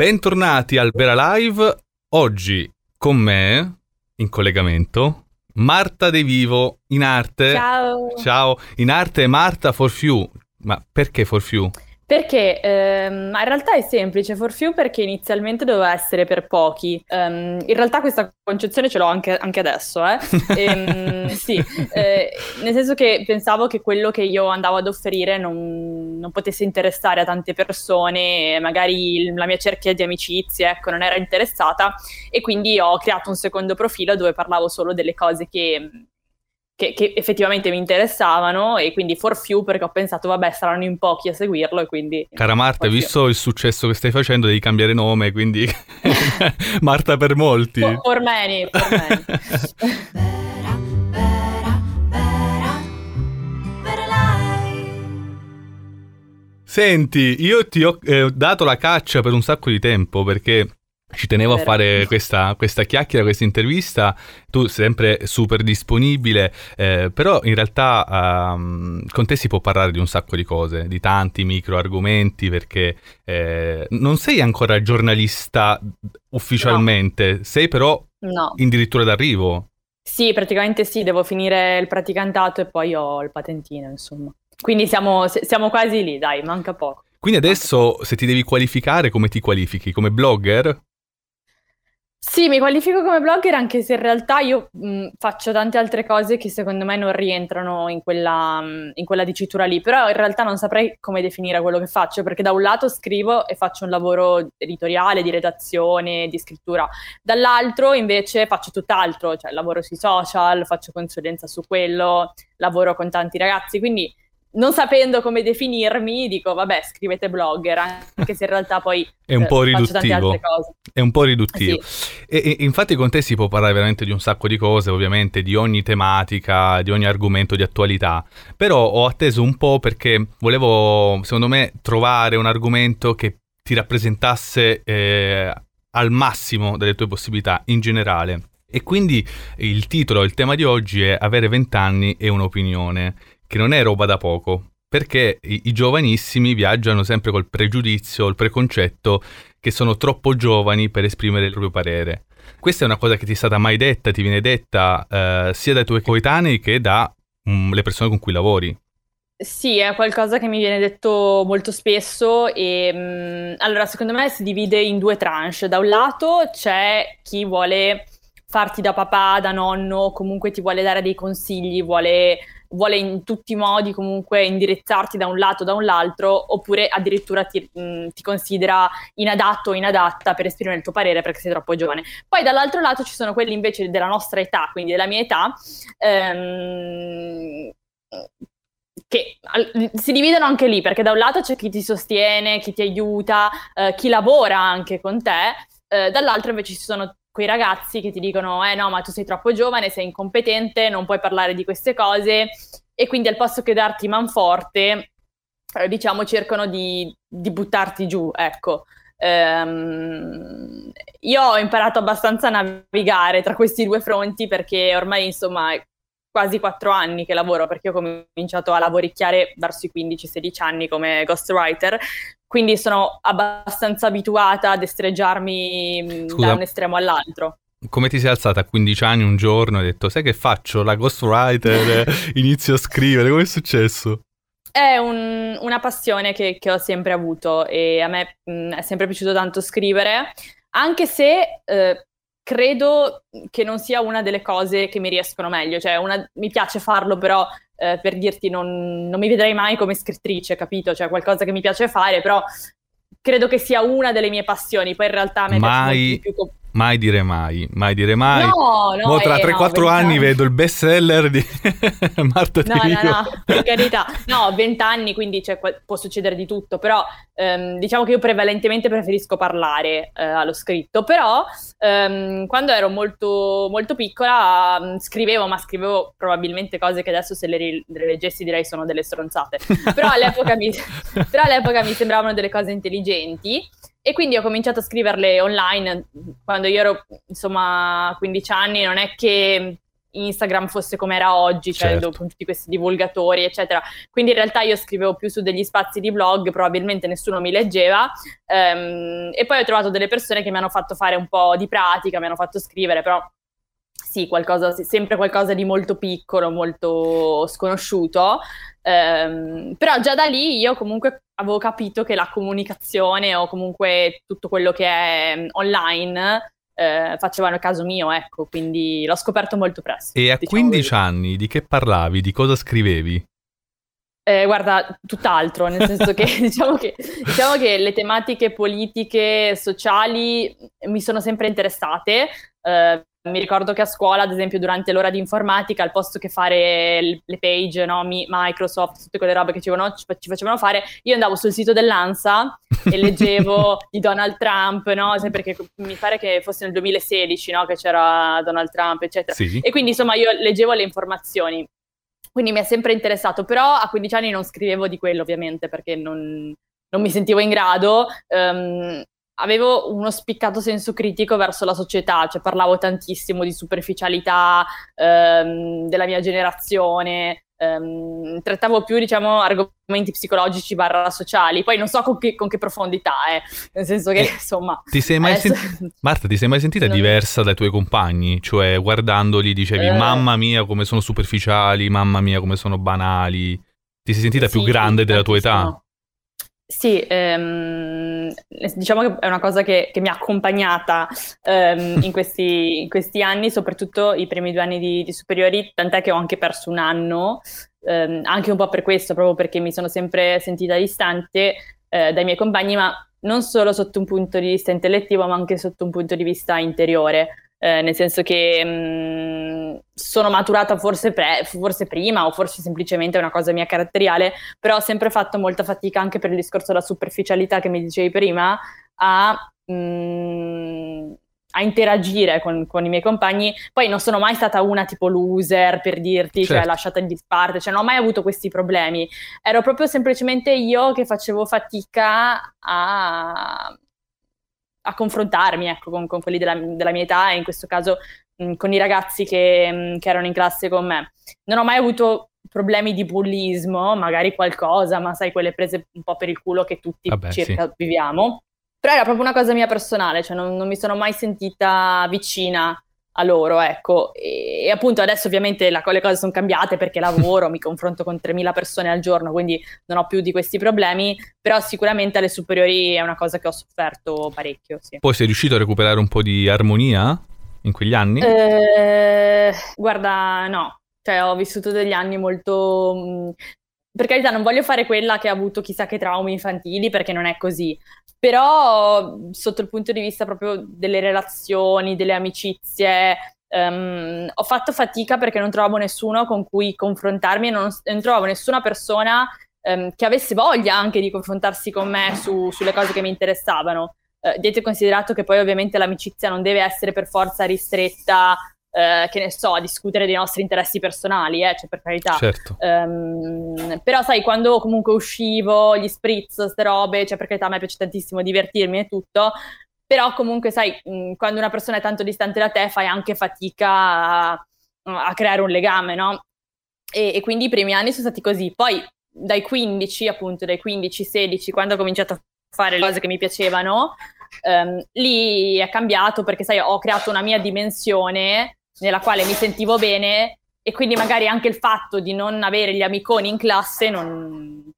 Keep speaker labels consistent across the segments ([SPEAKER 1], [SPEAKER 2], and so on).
[SPEAKER 1] Bentornati al Vera Live. Oggi con me, in collegamento, Marta De Vivo, in arte.
[SPEAKER 2] Ciao.
[SPEAKER 1] Ciao, in arte Marta For Few. Ma perché For Few?
[SPEAKER 2] Perché ehm, in realtà è semplice, for few perché inizialmente doveva essere per pochi. Um, in realtà questa concezione ce l'ho anche, anche adesso, eh? e, um, sì, eh, nel senso che pensavo che quello che io andavo ad offrire non, non potesse interessare a tante persone, magari la mia cerchia di amicizie ecco, non era interessata e quindi ho creato un secondo profilo dove parlavo solo delle cose che che, che, effettivamente mi interessavano e quindi for few perché ho pensato vabbè saranno in pochi a seguirlo e quindi...
[SPEAKER 1] Cara Marta, visto il successo che stai facendo devi cambiare nome, quindi Marta per molti. For,
[SPEAKER 2] for many, for many.
[SPEAKER 1] Senti, io ti ho eh, dato la caccia per un sacco di tempo perché ci tenevo a fare questa, questa, chiacchiera, questa intervista, tu sei sempre super disponibile, eh, però in realtà um, con te si può parlare di un sacco di cose, di tanti micro argomenti, perché eh, non sei ancora giornalista ufficialmente, no. sei però no. addirittura d'arrivo.
[SPEAKER 2] Sì, praticamente sì, devo finire il praticantato e poi ho il patentino, insomma. Quindi siamo, siamo quasi lì, dai, manca poco.
[SPEAKER 1] Quindi adesso se ti devi qualificare, come ti qualifichi? Come blogger?
[SPEAKER 2] Sì, mi qualifico come blogger anche se in realtà io mh, faccio tante altre cose che secondo me non rientrano in quella, mh, in quella, dicitura lì, però in realtà non saprei come definire quello che faccio, perché da un lato scrivo e faccio un lavoro editoriale, di redazione, di scrittura, dall'altro invece faccio tutt'altro, cioè lavoro sui social, faccio consulenza su quello, lavoro con tanti ragazzi, quindi non sapendo come definirmi, dico vabbè, scrivete blogger, anche se in realtà poi
[SPEAKER 1] è un po' riduttivo. È un po' riduttivo. Sì. E, e, infatti con te si può parlare veramente di un sacco di cose, ovviamente, di ogni tematica, di ogni argomento di attualità. Però ho atteso un po' perché volevo, secondo me, trovare un argomento che ti rappresentasse eh, al massimo delle tue possibilità in generale. E quindi il titolo, il tema di oggi è Avere vent'anni e un'opinione che non è roba da poco, perché i, i, giovanissimi viaggiano sempre col pregiudizio, il preconcetto che sono troppo giovani per esprimere il proprio parere. Questa è una cosa che ti è stata mai detta, ti viene detta eh, sia dai tuoi coetanei che dalle mm, persone con cui lavori.
[SPEAKER 2] Sì, è qualcosa che mi viene detto molto spesso e mh, mm, allora secondo me si divide in due tranche. Da un lato c'è chi vuole farti da papà, da nonno, comunque ti vuole dare dei consigli, vuole vuole in tutti i modi comunque indirizzarti da un lato o da un l'altro, oppure addirittura ti, mh, ti, considera inadatto o inadatta per esprimere il tuo parere perché sei troppo giovane. Poi dall'altro lato ci sono quelli invece della nostra età, quindi della mia età, ehm, che si dividono anche lì, perché da un lato c'è chi ti sostiene, chi ti aiuta, eh, chi lavora anche con te, eh, dall'altro invece ci sono quei ragazzi che ti dicono eh no ma tu sei troppo giovane, sei incompetente, non puoi parlare di queste cose e quindi al posto che darti manforte eh, diciamo cercano di, di, buttarti giù, ecco. Um, io ho imparato abbastanza a navigare tra questi due fronti perché ormai insomma quasi quattro anni che lavoro perché ho cominciato a lavoricchiare verso i 15-16 anni come ghostwriter, quindi sono abbastanza abituata a destreggiarmi mm, Scusa, da un estremo all'altro.
[SPEAKER 1] Come ti sei alzata a 15 anni un giorno e hai detto, sai che faccio? La ghostwriter, inizio a scrivere, come è successo?
[SPEAKER 2] È un, una passione che, che, ho sempre avuto e a me mh, mm, è sempre piaciuto tanto scrivere, anche se eh, credo che non sia una delle cose che mi riescono meglio, cioè una, mi piace farlo però eh, per dirti non, non, mi vedrei mai come scrittrice, capito? Cioè qualcosa che mi piace fare, però credo che sia una delle mie passioni, poi in realtà a me
[SPEAKER 1] mai,
[SPEAKER 2] piace molto
[SPEAKER 1] più... Mai dire mai, mai dire mai.
[SPEAKER 2] No, no. Mo
[SPEAKER 1] tra eh, 3-4 no, anni vedo il best seller di Marta
[SPEAKER 2] No, no, no, per carità. No, 20 anni, quindi cioè, può succedere di tutto, però ehm, diciamo che io prevalentemente preferisco parlare eh, allo scritto, però ehm, quando ero molto, molto piccola um, scrivevo, ma scrivevo probabilmente cose che adesso se le leggessi direi sono delle stronzate, però all'epoca, mi, però all'epoca mi sembravano delle cose intelligenti e quindi ho cominciato a scriverle online quando io ero insomma a 15 anni, non è che Instagram fosse come era oggi, cioè certo. con tutti questi divulgatori, eccetera. Quindi in realtà io scrivevo più su degli spazi di blog, probabilmente nessuno mi leggeva. Um, e poi ho trovato delle persone che mi hanno fatto fare un po' di pratica, mi hanno fatto scrivere, però sì, qualcosa, sempre qualcosa di molto piccolo, molto sconosciuto. Um, però già da lì io comunque avevo capito che la comunicazione o comunque tutto quello che è online eh, facevano caso mio, ecco, quindi l'ho scoperto molto presto.
[SPEAKER 1] E a diciamo 15 così. anni di che parlavi? Di cosa scrivevi?
[SPEAKER 2] Eh, guarda, tutt'altro, nel senso che diciamo, che diciamo che le tematiche politiche, sociali mi sono sempre interessate. Eh, mi ricordo che a scuola, ad esempio, durante l'ora di informatica, al posto che fare le page, no, Microsoft, tutte quelle robe che ci, facevano, fare, io andavo sul sito dell'ANSA e leggevo di Donald Trump, no? Perché mi pare che fosse nel 2016, no? Che c'era Donald Trump, eccetera. Sì. E quindi, insomma, io leggevo le informazioni. Quindi mi è sempre interessato, però a 15 anni non scrivevo di quello, ovviamente, perché non, non mi sentivo in grado. Um, avevo uno spiccato senso critico verso la società, cioè parlavo tantissimo di superficialità ehm, della mia generazione, ehm, trattavo più, diciamo, argomenti psicologici barra sociali, poi non so con che, con che profondità, eh. nel senso che, eh, insomma...
[SPEAKER 1] Ti adesso... senti... Marta, ti sei mai sentita non... diversa dai tuoi compagni? Cioè, guardandoli dicevi, eh... mamma mia come sono superficiali, mamma mia come sono banali. Ti sei sentita sì, più grande della tua età?
[SPEAKER 2] Sì, ehm, diciamo che è una cosa che, che mi ha accompagnata ehm, in, questi, in, questi, anni, soprattutto i primi due anni di, di superiori, tant'è che ho anche perso un anno, ehm, anche un po' per questo, proprio perché mi sono sempre sentita distante eh, dai miei compagni, ma non solo sotto un punto di vista intellettivo, ma anche sotto un punto di vista interiore eh, nel senso che mh, mm, sono maturata forse, pre- forse, prima o forse semplicemente è una cosa mia caratteriale, però ho sempre fatto molta fatica anche per il discorso della superficialità che mi dicevi prima a, mh, mm, a interagire con, con, i miei compagni. Poi non sono mai stata una tipo loser per dirti, cioè, certo. cioè lasciata in disparte, cioè non ho mai avuto questi problemi. Ero proprio semplicemente io che facevo fatica a a confrontarmi ecco, con, con quelli della, della, mia età e in questo caso mh, con i ragazzi che, mh, che, erano in classe con me. Non ho mai avuto problemi di bullismo, magari qualcosa, ma sai, quelle prese un po' per il culo che tutti Vabbè, circa sì. viviamo. Però era proprio una cosa mia personale, cioè non, non mi sono mai sentita vicina a loro, ecco. E, e, appunto adesso ovviamente la, le cose sono cambiate perché lavoro, mi confronto con 3.000 persone al giorno, quindi non ho più di questi problemi, però sicuramente alle superiori è una cosa che ho sofferto parecchio, sì.
[SPEAKER 1] Poi sei riuscito a recuperare un po' di armonia in quegli anni?
[SPEAKER 2] Eh, guarda, no. Cioè, ho vissuto degli anni molto mm, per carità, non voglio fare quella che ha avuto chissà che traumi infantili, perché non è così. Però, sotto il punto di vista proprio delle relazioni, delle amicizie, um, ho fatto fatica perché non trovavo nessuno con cui confrontarmi e non, non trovavo nessuna persona um, che avesse voglia anche di confrontarsi con me su, sulle cose che mi interessavano. Uh, dietro considerato che poi ovviamente l'amicizia non deve essere per forza ristretta eh, che ne so, a discutere dei nostri interessi personali, eh, cioè per carità.
[SPEAKER 1] Certo.
[SPEAKER 2] Um, però sai, quando comunque uscivo, gli spritz, queste robe, cioè per carità a me piace tantissimo divertirmi e tutto, però comunque sai, mh, quando una persona è tanto distante da te fai anche fatica a, a creare un legame, no? E, e, quindi i primi anni sono stati così. Poi dai 15, appunto, dai 15-16, quando ho cominciato a fare le cose che mi piacevano, um, lì è cambiato perché sai, ho creato una mia dimensione nella quale mi sentivo bene e quindi magari anche il fatto di non avere gli amiconi in classe non,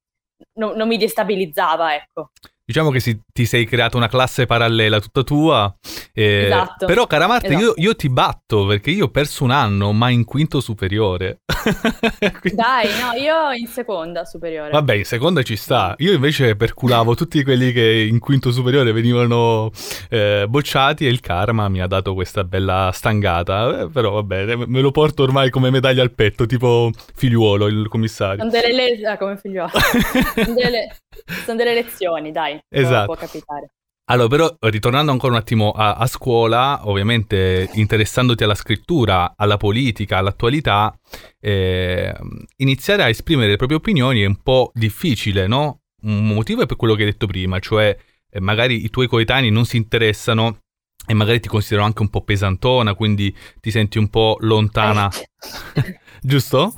[SPEAKER 2] non, non mi destabilizzava, ecco.
[SPEAKER 1] Diciamo che si, ti sei creata una classe parallela tutta tua. Eh, esatto. Però, cara Marta, esatto. io, io, ti batto perché io ho perso un anno, ma in quinto superiore.
[SPEAKER 2] Quindi... Dai, no, io in seconda superiore.
[SPEAKER 1] Vabbè, in seconda ci sta. Io invece perculavo tutti quelli che in quinto superiore venivano eh, bocciati e il karma mi ha dato questa bella stangata. Eh, però vabbè, me lo porto ormai come medaglia al petto, tipo figliuolo, il commissario.
[SPEAKER 2] Sono delle le... ah, come figliuolo. delle... sono delle lezioni, dai esatto. può capitare.
[SPEAKER 1] Allora, però, ritornando ancora un attimo a, a, scuola, ovviamente interessandoti alla scrittura, alla politica, all'attualità, eh, iniziare a esprimere le proprie opinioni è un po' difficile, no? Un motivo è per quello che hai detto prima, cioè eh, magari i tuoi coetanei non si interessano e magari ti considerano anche un po' pesantona, quindi ti senti un po' lontana. Giusto?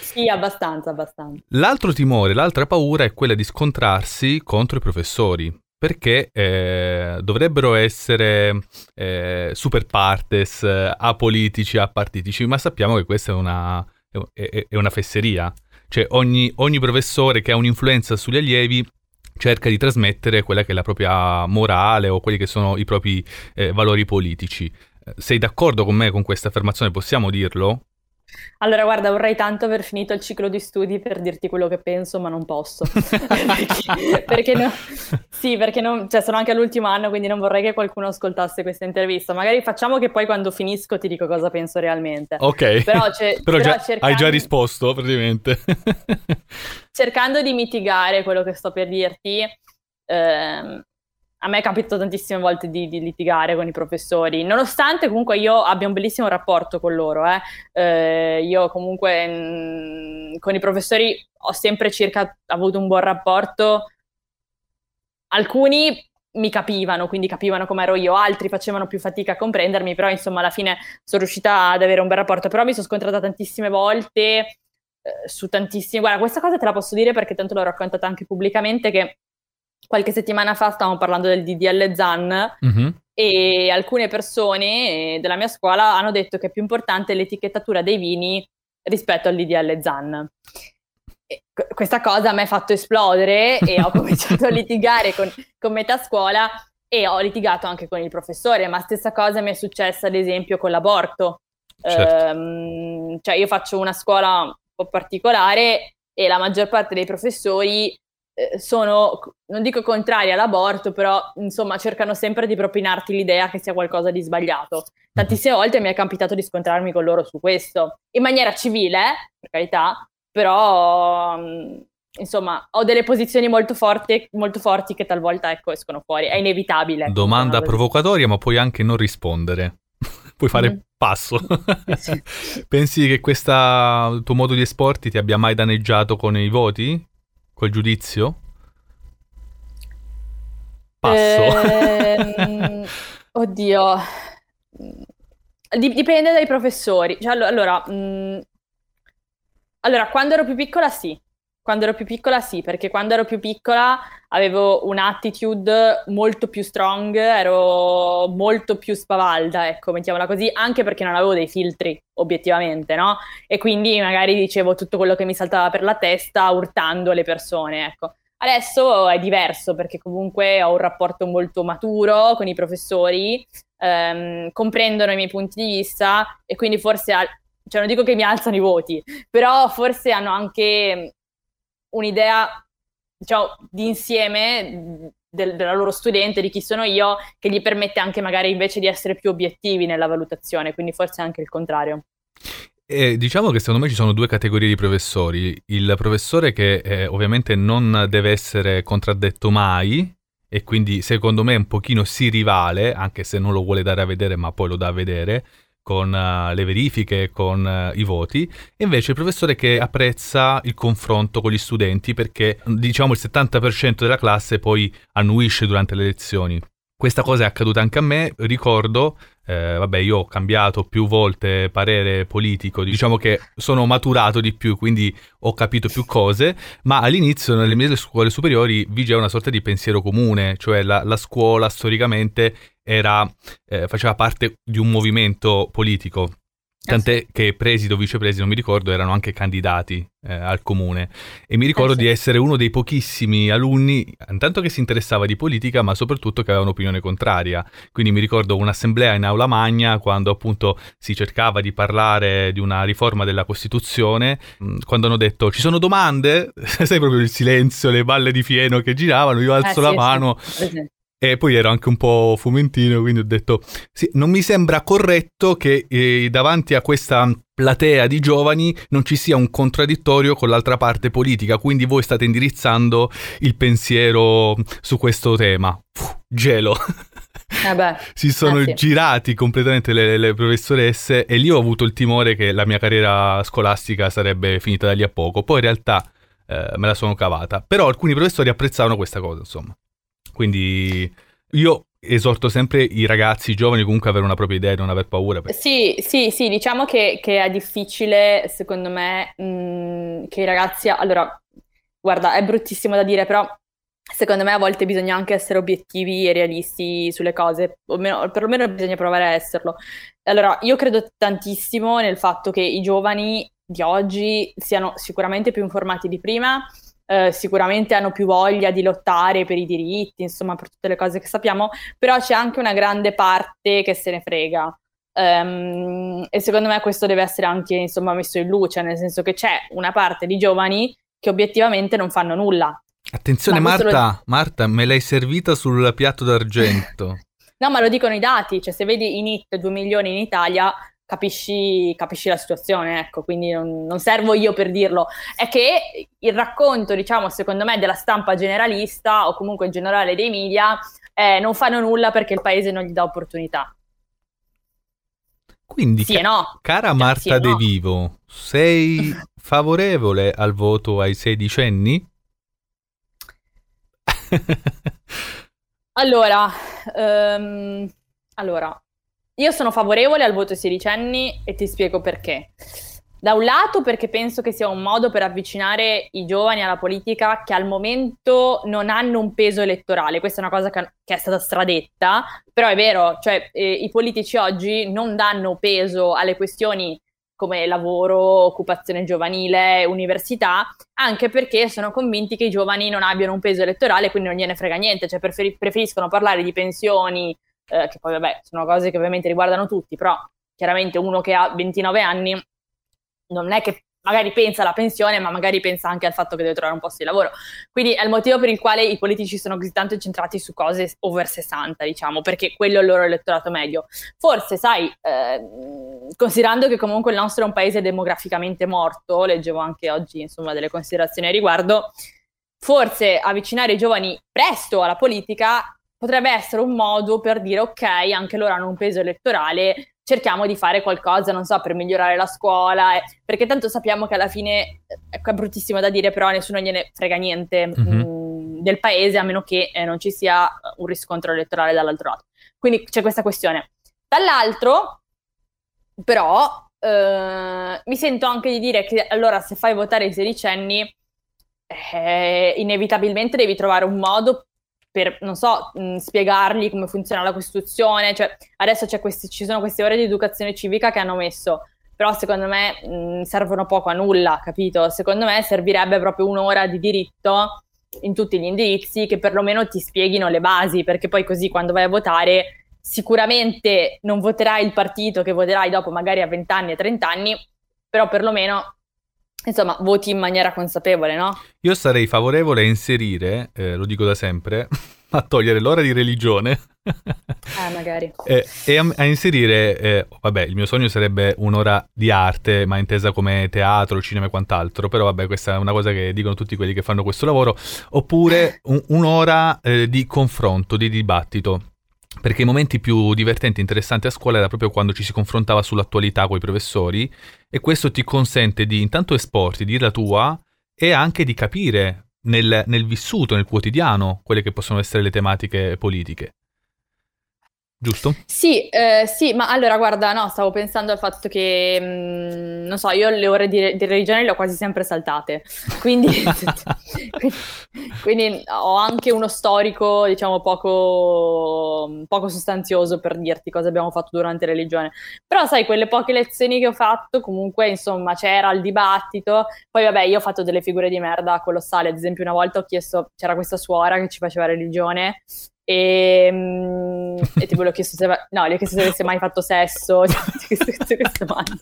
[SPEAKER 2] sì, abbastanza, abbastanza.
[SPEAKER 1] L'altro timore, l'altra paura è quella di scontrarsi contro i professori, perché eh, dovrebbero essere eh, super partes, eh, apolitici, apartitici, ma sappiamo che questa è una, è, è una fesseria. Cioè ogni, ogni professore che ha un'influenza sugli allievi cerca di trasmettere quella che è la propria morale o quelli che sono i propri eh, valori politici. Sei d'accordo con me con questa affermazione? Possiamo dirlo?
[SPEAKER 2] Allora, guarda, vorrei tanto aver finito il ciclo di studi per dirti quello che penso, ma non posso. perché, perché no, sì, perché non, cioè, sono anche all'ultimo anno, quindi non vorrei che qualcuno ascoltasse questa intervista. Magari facciamo che poi quando finisco ti dico cosa penso realmente.
[SPEAKER 1] Ok. Però, però, però già, cercando... hai già risposto, praticamente.
[SPEAKER 2] cercando di mitigare quello che sto per dirti, ehm, a me è capitato tantissime volte di, di, litigare con i professori, nonostante comunque io abbia un bellissimo rapporto con loro. Eh. Eh, io comunque mh, mm, con i professori ho sempre circa avuto un buon rapporto. Alcuni mi capivano, quindi capivano come ero io, altri facevano più fatica a comprendermi, però insomma alla fine sono riuscita ad avere un bel rapporto, però mi sono scontrata tantissime volte eh, su tantissimi... Guarda, questa cosa te la posso dire perché tanto l'ho raccontata anche pubblicamente che qualche settimana fa stavamo parlando del DDL ZAN mm-hmm. e alcune persone della mia scuola hanno detto che è più importante l'etichettatura dei vini rispetto al DDL ZAN. E questa cosa mi ha fatto esplodere e ho cominciato a litigare con, con metà scuola e ho litigato anche con il professore, ma stessa cosa mi è successa ad esempio con l'aborto. Certo. Ehm, cioè io faccio una scuola un po' particolare e la maggior parte dei professori eh, sono, non dico contrari all'aborto, però insomma cercano sempre di propinarti l'idea che sia qualcosa di sbagliato. Tantissime volte mi è capitato di scontrarmi con loro su questo, in maniera civile, per carità, però mm, insomma ho delle posizioni molto forti, molto forti che talvolta ecco, escono fuori, è inevitabile.
[SPEAKER 1] Domanda provocatoria, ma puoi anche non rispondere. puoi fare mm. passo. sì. Pensi che questo tuo modo di esporti ti abbia mai danneggiato con i voti? Col giudizio? Passo.
[SPEAKER 2] Ehm, oddio. Dipende dai professori. Cioè, allora, mh, mm, allora, quando ero più piccola sì. Quando ero più piccola sì, perché quando ero più piccola avevo un'attitude molto più strong, ero molto più spavalda, ecco, mettiamola così, anche perché non avevo dei filtri, obiettivamente, no? E quindi magari dicevo tutto quello che mi saltava per la testa urtando le persone, ecco. Adesso è diverso perché comunque ho un rapporto molto maturo con i professori, ehm, comprendono i miei punti di vista e quindi forse, al- cioè non dico che mi alzano i voti, però forse hanno anche un'idea diciamo, di insieme del, della loro studente, di chi sono io, che gli permette anche magari invece di essere più obiettivi nella valutazione, quindi forse anche il contrario.
[SPEAKER 1] E diciamo che secondo me ci sono due categorie di professori. Il professore che eh, ovviamente non deve essere contraddetto mai e quindi secondo me un pochino si rivale, anche se non lo vuole dare a vedere ma poi lo dà a vedere, con uh, le verifiche, con uh, i voti, e invece il professore che apprezza il confronto con gli studenti perché diciamo il 70% della classe poi annuisce durante le lezioni. Questa cosa è accaduta anche a me, ricordo, eh, vabbè io ho cambiato più volte parere politico, diciamo che sono maturato di più, quindi ho capito più cose, ma all'inizio nelle mie scuole superiori vigeva una sorta di pensiero comune, cioè la, la scuola storicamente era, eh, faceva parte di un movimento politico. Tant'è che preside o vicepreside, non mi ricordo, erano anche candidati eh, al comune. E mi ricordo eh sì. di essere uno dei pochissimi alunni, intanto che si interessava di politica, ma soprattutto che aveva un'opinione contraria. Quindi mi ricordo un'assemblea in aula magna, quando appunto si cercava di parlare di una riforma della Costituzione, mm, quando hanno detto ci sono domande, sai proprio il silenzio, le balle di fieno che giravano, io alzo eh, la sì, mano. E poi ero anche un po' fumentino, quindi ho detto, sì, non mi sembra corretto che eh, davanti a questa platea di giovani non ci sia un contraddittorio con l'altra parte politica, quindi voi state indirizzando il pensiero su questo tema. Puh, gelo.
[SPEAKER 2] Eh beh,
[SPEAKER 1] si sono eh sì. girati completamente le, le, professoresse e lì ho avuto il timore che la mia carriera scolastica sarebbe finita da lì a poco. Poi in realtà eh, me la sono cavata. Però alcuni professori apprezzavano questa cosa, insomma. Quindi io esorto sempre i ragazzi, i giovani comunque a avere una propria idea e non aver paura.
[SPEAKER 2] Perché... Sì, sì, sì, diciamo che, che è difficile, secondo me, mh, che i ragazzi... Allora, guarda, è bruttissimo da dire, però secondo me a volte bisogna anche essere obiettivi e realisti sulle cose, o meno, perlomeno bisogna provare a esserlo. Allora, io credo tantissimo nel fatto che i giovani di oggi siano sicuramente più informati di prima, eh, sicuramente hanno più voglia di lottare per i diritti, insomma, per tutte le cose che sappiamo, però c'è anche una grande parte che se ne frega. Um, e secondo me questo deve essere anche insomma, messo in luce, nel senso che c'è una parte di giovani che obiettivamente non fanno nulla.
[SPEAKER 1] Attenzione ma Marta, lo... Marta, me l'hai servita sul piatto d'argento.
[SPEAKER 2] no, ma lo dicono i dati, cioè se vedi in IT 2 milioni in Italia, capisci, capisci la situazione, ecco, quindi non, non, servo io per dirlo. È che il racconto, diciamo, secondo me, della stampa generalista o comunque in generale dei media eh, non fanno nulla perché il paese non gli dà opportunità.
[SPEAKER 1] Quindi, sì ca- no. cara cioè, Marta sì De no. Vivo, sei favorevole al voto ai sedicenni?
[SPEAKER 2] allora, um, allora, io sono favorevole al voto ai sedicenni e ti spiego perché. Da un lato perché penso che sia un modo per avvicinare i giovani alla politica che al momento non hanno un peso elettorale, questa è una cosa che, è stata stradetta, però è vero, cioè eh, i politici oggi non danno peso alle questioni come lavoro, occupazione giovanile, università, anche perché sono convinti che i giovani non abbiano un peso elettorale, quindi non gliene frega niente, cioè preferi- preferiscono parlare di pensioni, eh, che poi vabbè sono cose che ovviamente riguardano tutti, però chiaramente uno che ha 29 anni non è che magari pensa alla pensione, ma magari pensa anche al fatto che deve trovare un posto di lavoro. Quindi è il motivo per il quale i politici sono così tanto incentrati su cose over 60, diciamo, perché quello è il loro elettorato medio. Forse, sai, eh, considerando che comunque il nostro è un paese demograficamente morto, leggevo anche oggi, insomma, delle considerazioni a riguardo, forse avvicinare i giovani presto alla politica potrebbe essere un modo per dire ok, anche loro hanno un peso elettorale, cerchiamo di fare qualcosa, non so, per migliorare la scuola, eh, perché tanto sappiamo che alla fine, ecco, è bruttissimo da dire, però nessuno gliene frega niente mm-hmm. mh, del paese a meno che eh, non ci sia un riscontro elettorale dall'altro lato. Quindi c'è questa questione. Dall'altro, però, eh, mi sento anche di dire che allora se fai votare i sedicenni, eh, inevitabilmente devi trovare un modo per, non so, mh, spiegargli come funziona la Costituzione, cioè adesso questi, ci sono queste ore di educazione civica che hanno messo, però secondo me mh, servono poco a nulla, capito? Secondo me servirebbe proprio un'ora di diritto in tutti gli indirizzi che perlomeno ti spieghino le basi, perché poi così quando vai a votare sicuramente non voterai il partito che voterai dopo magari a 20 anni e 30 anni, però perlomeno insomma, voti in maniera consapevole, no?
[SPEAKER 1] Io sarei favorevole a inserire, eh, lo dico da sempre, a togliere l'ora di religione.
[SPEAKER 2] Ah, magari.
[SPEAKER 1] e, e a, a, inserire, eh, vabbè, il mio sogno sarebbe un'ora di arte, ma intesa come teatro, cinema e quant'altro, però vabbè, questa è una cosa che dicono tutti quelli che fanno questo lavoro, oppure un, un'ora eh, di confronto, di dibattito perché i momenti più divertenti e interessanti a scuola era proprio quando ci si confrontava sull'attualità con i professori e questo ti consente di intanto esporti, di dire la tua e anche di capire nel, nel vissuto, nel quotidiano, quelle che possono essere le tematiche politiche giusto?
[SPEAKER 2] Sì, eh, sì, ma allora guarda, no, stavo pensando al fatto che, mh, mm, non so, io le ore di, di, religione le ho quasi sempre saltate, quindi, quindi, quindi, ho anche uno storico, diciamo, poco, poco sostanzioso per dirti cosa abbiamo fatto durante religione. Però sai, quelle poche lezioni che ho fatto, comunque, insomma, c'era il dibattito, poi vabbè, io ho fatto delle figure di merda colossali, ad esempio una volta ho chiesto, c'era questa suora che ci faceva religione e, um, e tipo le ho chiesto se, no, le ho chiesto se avesse mai fatto sesso, cioè, queste, queste domande.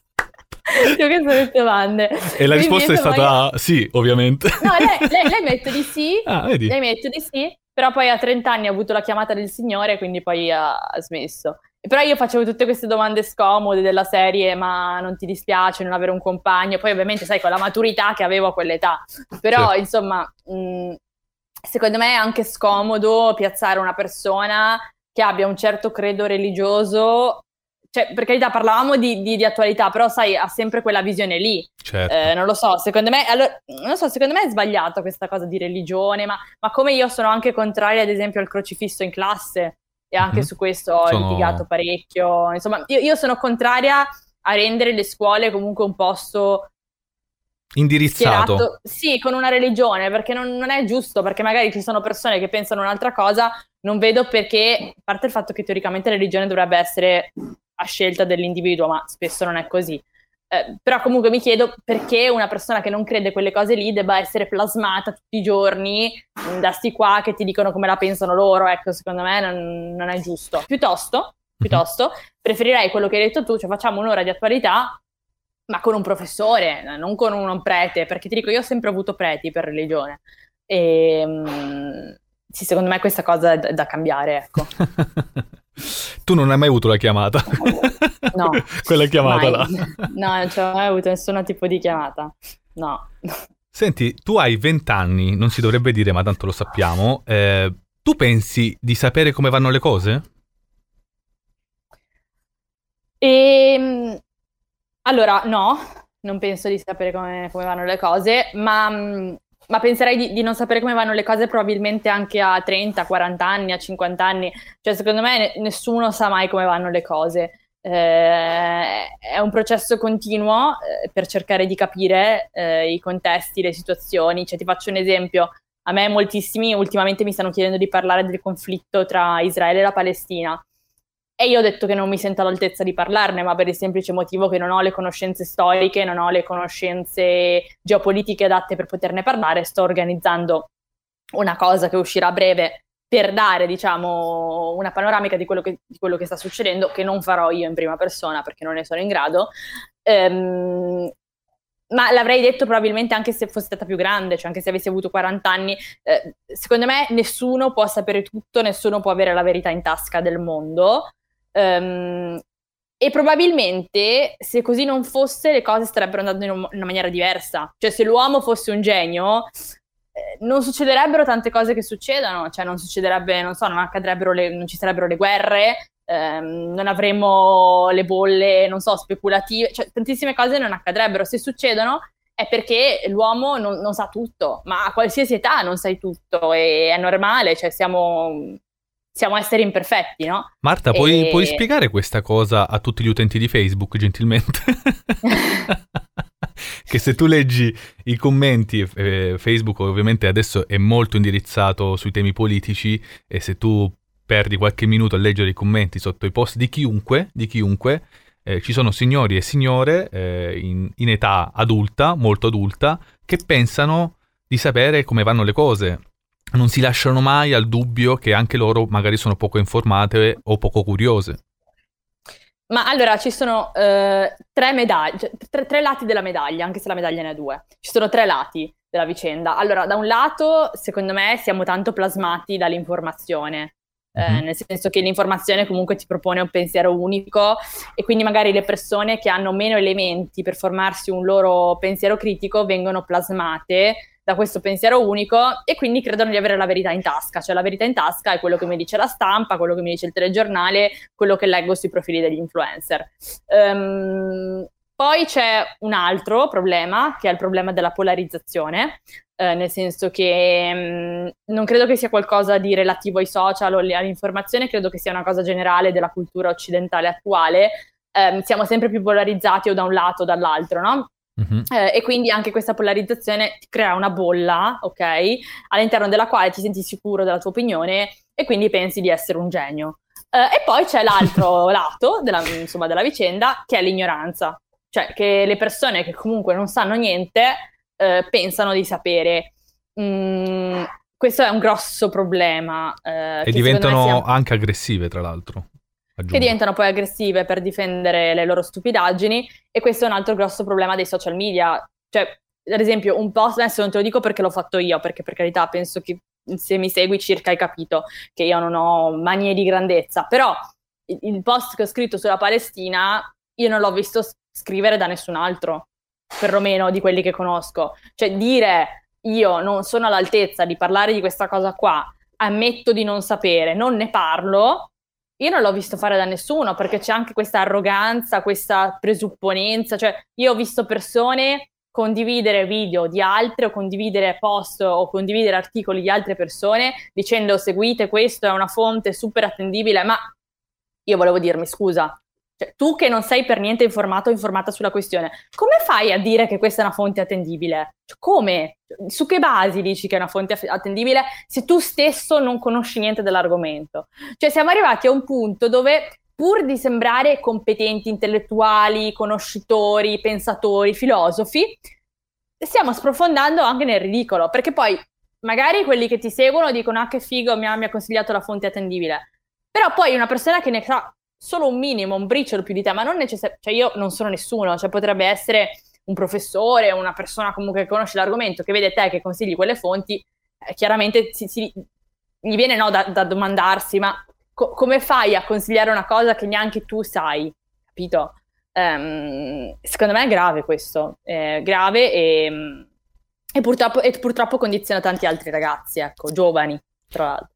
[SPEAKER 2] Ti ho chiesto queste domande.
[SPEAKER 1] E la risposta è stata magari... sì, ovviamente.
[SPEAKER 2] No, lei, lei, lei mette di sì, ah, lei mette di sì, però poi a 30 anni ha avuto la chiamata del Signore, quindi poi ha, ha smesso. Però io facevo tutte queste domande scomode della serie, ma non ti dispiace non avere un compagno? Poi ovviamente sai con la maturità che avevo a quell'età. Però certo. insomma, mh, secondo me è anche scomodo piazzare una persona che abbia un certo credo religioso. Cioè, per carità, parlavamo di, di, di attualità, però sai, ha sempre quella visione lì.
[SPEAKER 1] Certo.
[SPEAKER 2] Eh, non lo so, secondo me, allora, non so, secondo me è sbagliato questa cosa di religione, ma, ma come io sono anche contraria, ad esempio, al crocifisso in classe, e anche mm-hmm. su questo ho sono... litigato parecchio. Insomma, io, io sono contraria a rendere le scuole comunque un posto
[SPEAKER 1] indirizzato.
[SPEAKER 2] Schierato, sì, con una religione, perché non, non, è giusto, perché magari ci sono persone che pensano un'altra cosa, non vedo perché, a parte il fatto che teoricamente la religione dovrebbe essere a scelta dell'individuo, ma spesso non è così. Eh, però comunque mi chiedo perché una persona che non crede quelle cose lì debba essere plasmata tutti i giorni da sti qua che ti dicono come la pensano loro, ecco, secondo me non, non è giusto. Piuttosto, piuttosto, preferirei quello che hai detto tu, cioè facciamo un'ora di attualità ma con un professore, non con un prete, perché ti dico, io ho sempre avuto preti per religione. E um, sì, secondo me questa cosa è da, da cambiare, ecco.
[SPEAKER 1] tu non hai mai avuto la chiamata?
[SPEAKER 2] No.
[SPEAKER 1] Quella chiamata
[SPEAKER 2] mai. là? No, non ho mai avuto nessun tipo di chiamata. No.
[SPEAKER 1] Senti, tu hai 20 anni, non si dovrebbe dire, ma tanto lo sappiamo. Eh, tu pensi di sapere come vanno le cose?
[SPEAKER 2] Ehm allora, no, non penso di sapere come, come vanno le cose, ma, ma penserei di, di, non sapere come vanno le cose probabilmente anche a 30, 40 anni, a 50 anni. Cioè, secondo me nessuno sa mai come vanno le cose. Eh, è un processo continuo eh, per cercare di capire eh, i contesti, le situazioni. Cioè, ti faccio un esempio. A me moltissimi ultimamente mi stanno chiedendo di parlare del conflitto tra Israele e la Palestina. E io ho detto che non mi sento all'altezza di parlarne, ma per il semplice motivo che non ho le conoscenze storiche, non ho le conoscenze geopolitiche adatte per poterne parlare. Sto organizzando una cosa che uscirà a breve per dare, diciamo, una panoramica di quello, che, di quello che sta succedendo, che non farò io in prima persona perché non ne sono in grado. Ehm, ma l'avrei detto probabilmente anche se fosse stata più grande, cioè anche se avessi avuto 40 anni. Eh, secondo me nessuno può sapere tutto, nessuno può avere la verità in tasca del mondo. Um, e probabilmente se così non fosse le cose starebbero andando in, un, in una maniera diversa. Cioè se l'uomo fosse un genio eh, non succederebbero tante cose che succedono, cioè non succederebbe, non so, non accadrebbero le, non ci sarebbero le guerre, ehm, non avremmo le bolle, non so, speculative, cioè tantissime cose non accadrebbero. Se succedono è perché l'uomo non, non sa tutto, ma a qualsiasi età non sai tutto e è normale, cioè siamo siamo esseri imperfetti, no?
[SPEAKER 1] Marta, puoi, e... puoi spiegare questa cosa a tutti gli utenti di Facebook, gentilmente? che se tu leggi i commenti, eh, Facebook ovviamente adesso è molto indirizzato sui temi politici e se tu perdi qualche minuto a leggere i commenti sotto i post di chiunque, di chiunque eh, ci sono signori e signore eh, in, in età adulta, molto adulta, che pensano di sapere come vanno le cose non si lasciano mai al dubbio che anche loro magari sono poco informate o poco curiose.
[SPEAKER 2] Ma allora ci sono eh, tre medaglie, cioè, tre, tre, lati della medaglia, anche se la medaglia ne ha due. Ci sono tre lati della vicenda. Allora, da un lato, secondo me, siamo tanto plasmati dall'informazione. Eh, mm-hmm. nel senso che l'informazione comunque ti propone un pensiero unico e quindi magari le persone che hanno meno elementi per formarsi un loro pensiero critico vengono plasmate da questo pensiero unico e quindi credono di avere la verità in tasca, cioè la verità in tasca è quello che mi dice la stampa, quello che mi dice il telegiornale, quello che leggo sui profili degli influencer. Um, poi c'è un altro problema, che è il problema della polarizzazione, eh, nel senso che mh, mm, non credo che sia qualcosa di relativo ai social o all'informazione, credo che sia una cosa generale della cultura occidentale attuale. Eh, siamo sempre più polarizzati o da un lato o dall'altro, no? Uh-huh. Eh, e quindi anche questa polarizzazione ti crea una bolla, ok? All'interno della quale ti senti sicuro della tua opinione e quindi pensi di essere un genio. Eh, e poi c'è l'altro lato della, insomma, della, vicenda, che è l'ignoranza. Cioè che le persone che comunque non sanno niente eh, pensano di sapere. Mm, questo è un grosso problema.
[SPEAKER 1] Eh, e diventano sia... anche aggressive, tra l'altro.
[SPEAKER 2] Che diventano poi aggressive per difendere le loro stupidaggini e questo è un altro grosso problema dei social media. Cioè, ad esempio, un post, adesso non te lo dico perché l'ho fatto io, perché per carità penso che se mi segui circa hai capito che io non ho manie di grandezza, però il post che ho scritto sulla Palestina io non l'ho visto scrivere da nessun altro, perlomeno di quelli che conosco. Cioè dire io non sono all'altezza di parlare di questa cosa qua, ammetto di non sapere, non ne parlo, io non l'ho visto fare da nessuno perché c'è anche questa arroganza, questa presupponenza, cioè io ho visto persone condividere video di altre o condividere post o condividere articoli di altre persone dicendo seguite questo, è una fonte super attendibile, ma io volevo dirmi scusa, cioè, tu che non sei per niente informato o informata sulla questione, come fai a dire che questa è una fonte attendibile? Cioè, come? Su che basi dici che è una fonte attendibile se tu stesso non conosci niente dell'argomento? Cioè siamo arrivati a un punto dove pur di sembrare competenti intellettuali, conoscitori, pensatori, filosofi, stiamo sprofondando anche nel ridicolo, perché poi magari quelli che ti seguono dicono ah che figo mi ha, mi ha consigliato la fonte attendibile, però poi una persona che ne sa solo un minimo, un briciolo più di te, ma non necessariamente, cioè io non sono nessuno, cioè potrebbe essere un professore, una persona comunque che conosce l'argomento, che vede te che consigli quelle fonti, eh, chiaramente si, si, gli viene no, da, da domandarsi, ma co- come fai a consigliare una cosa che neanche tu sai, capito? Um, secondo me è grave questo, è grave e, e, purtroppo, e purtroppo condiziona tanti altri ragazzi, ecco, giovani, tra l'altro.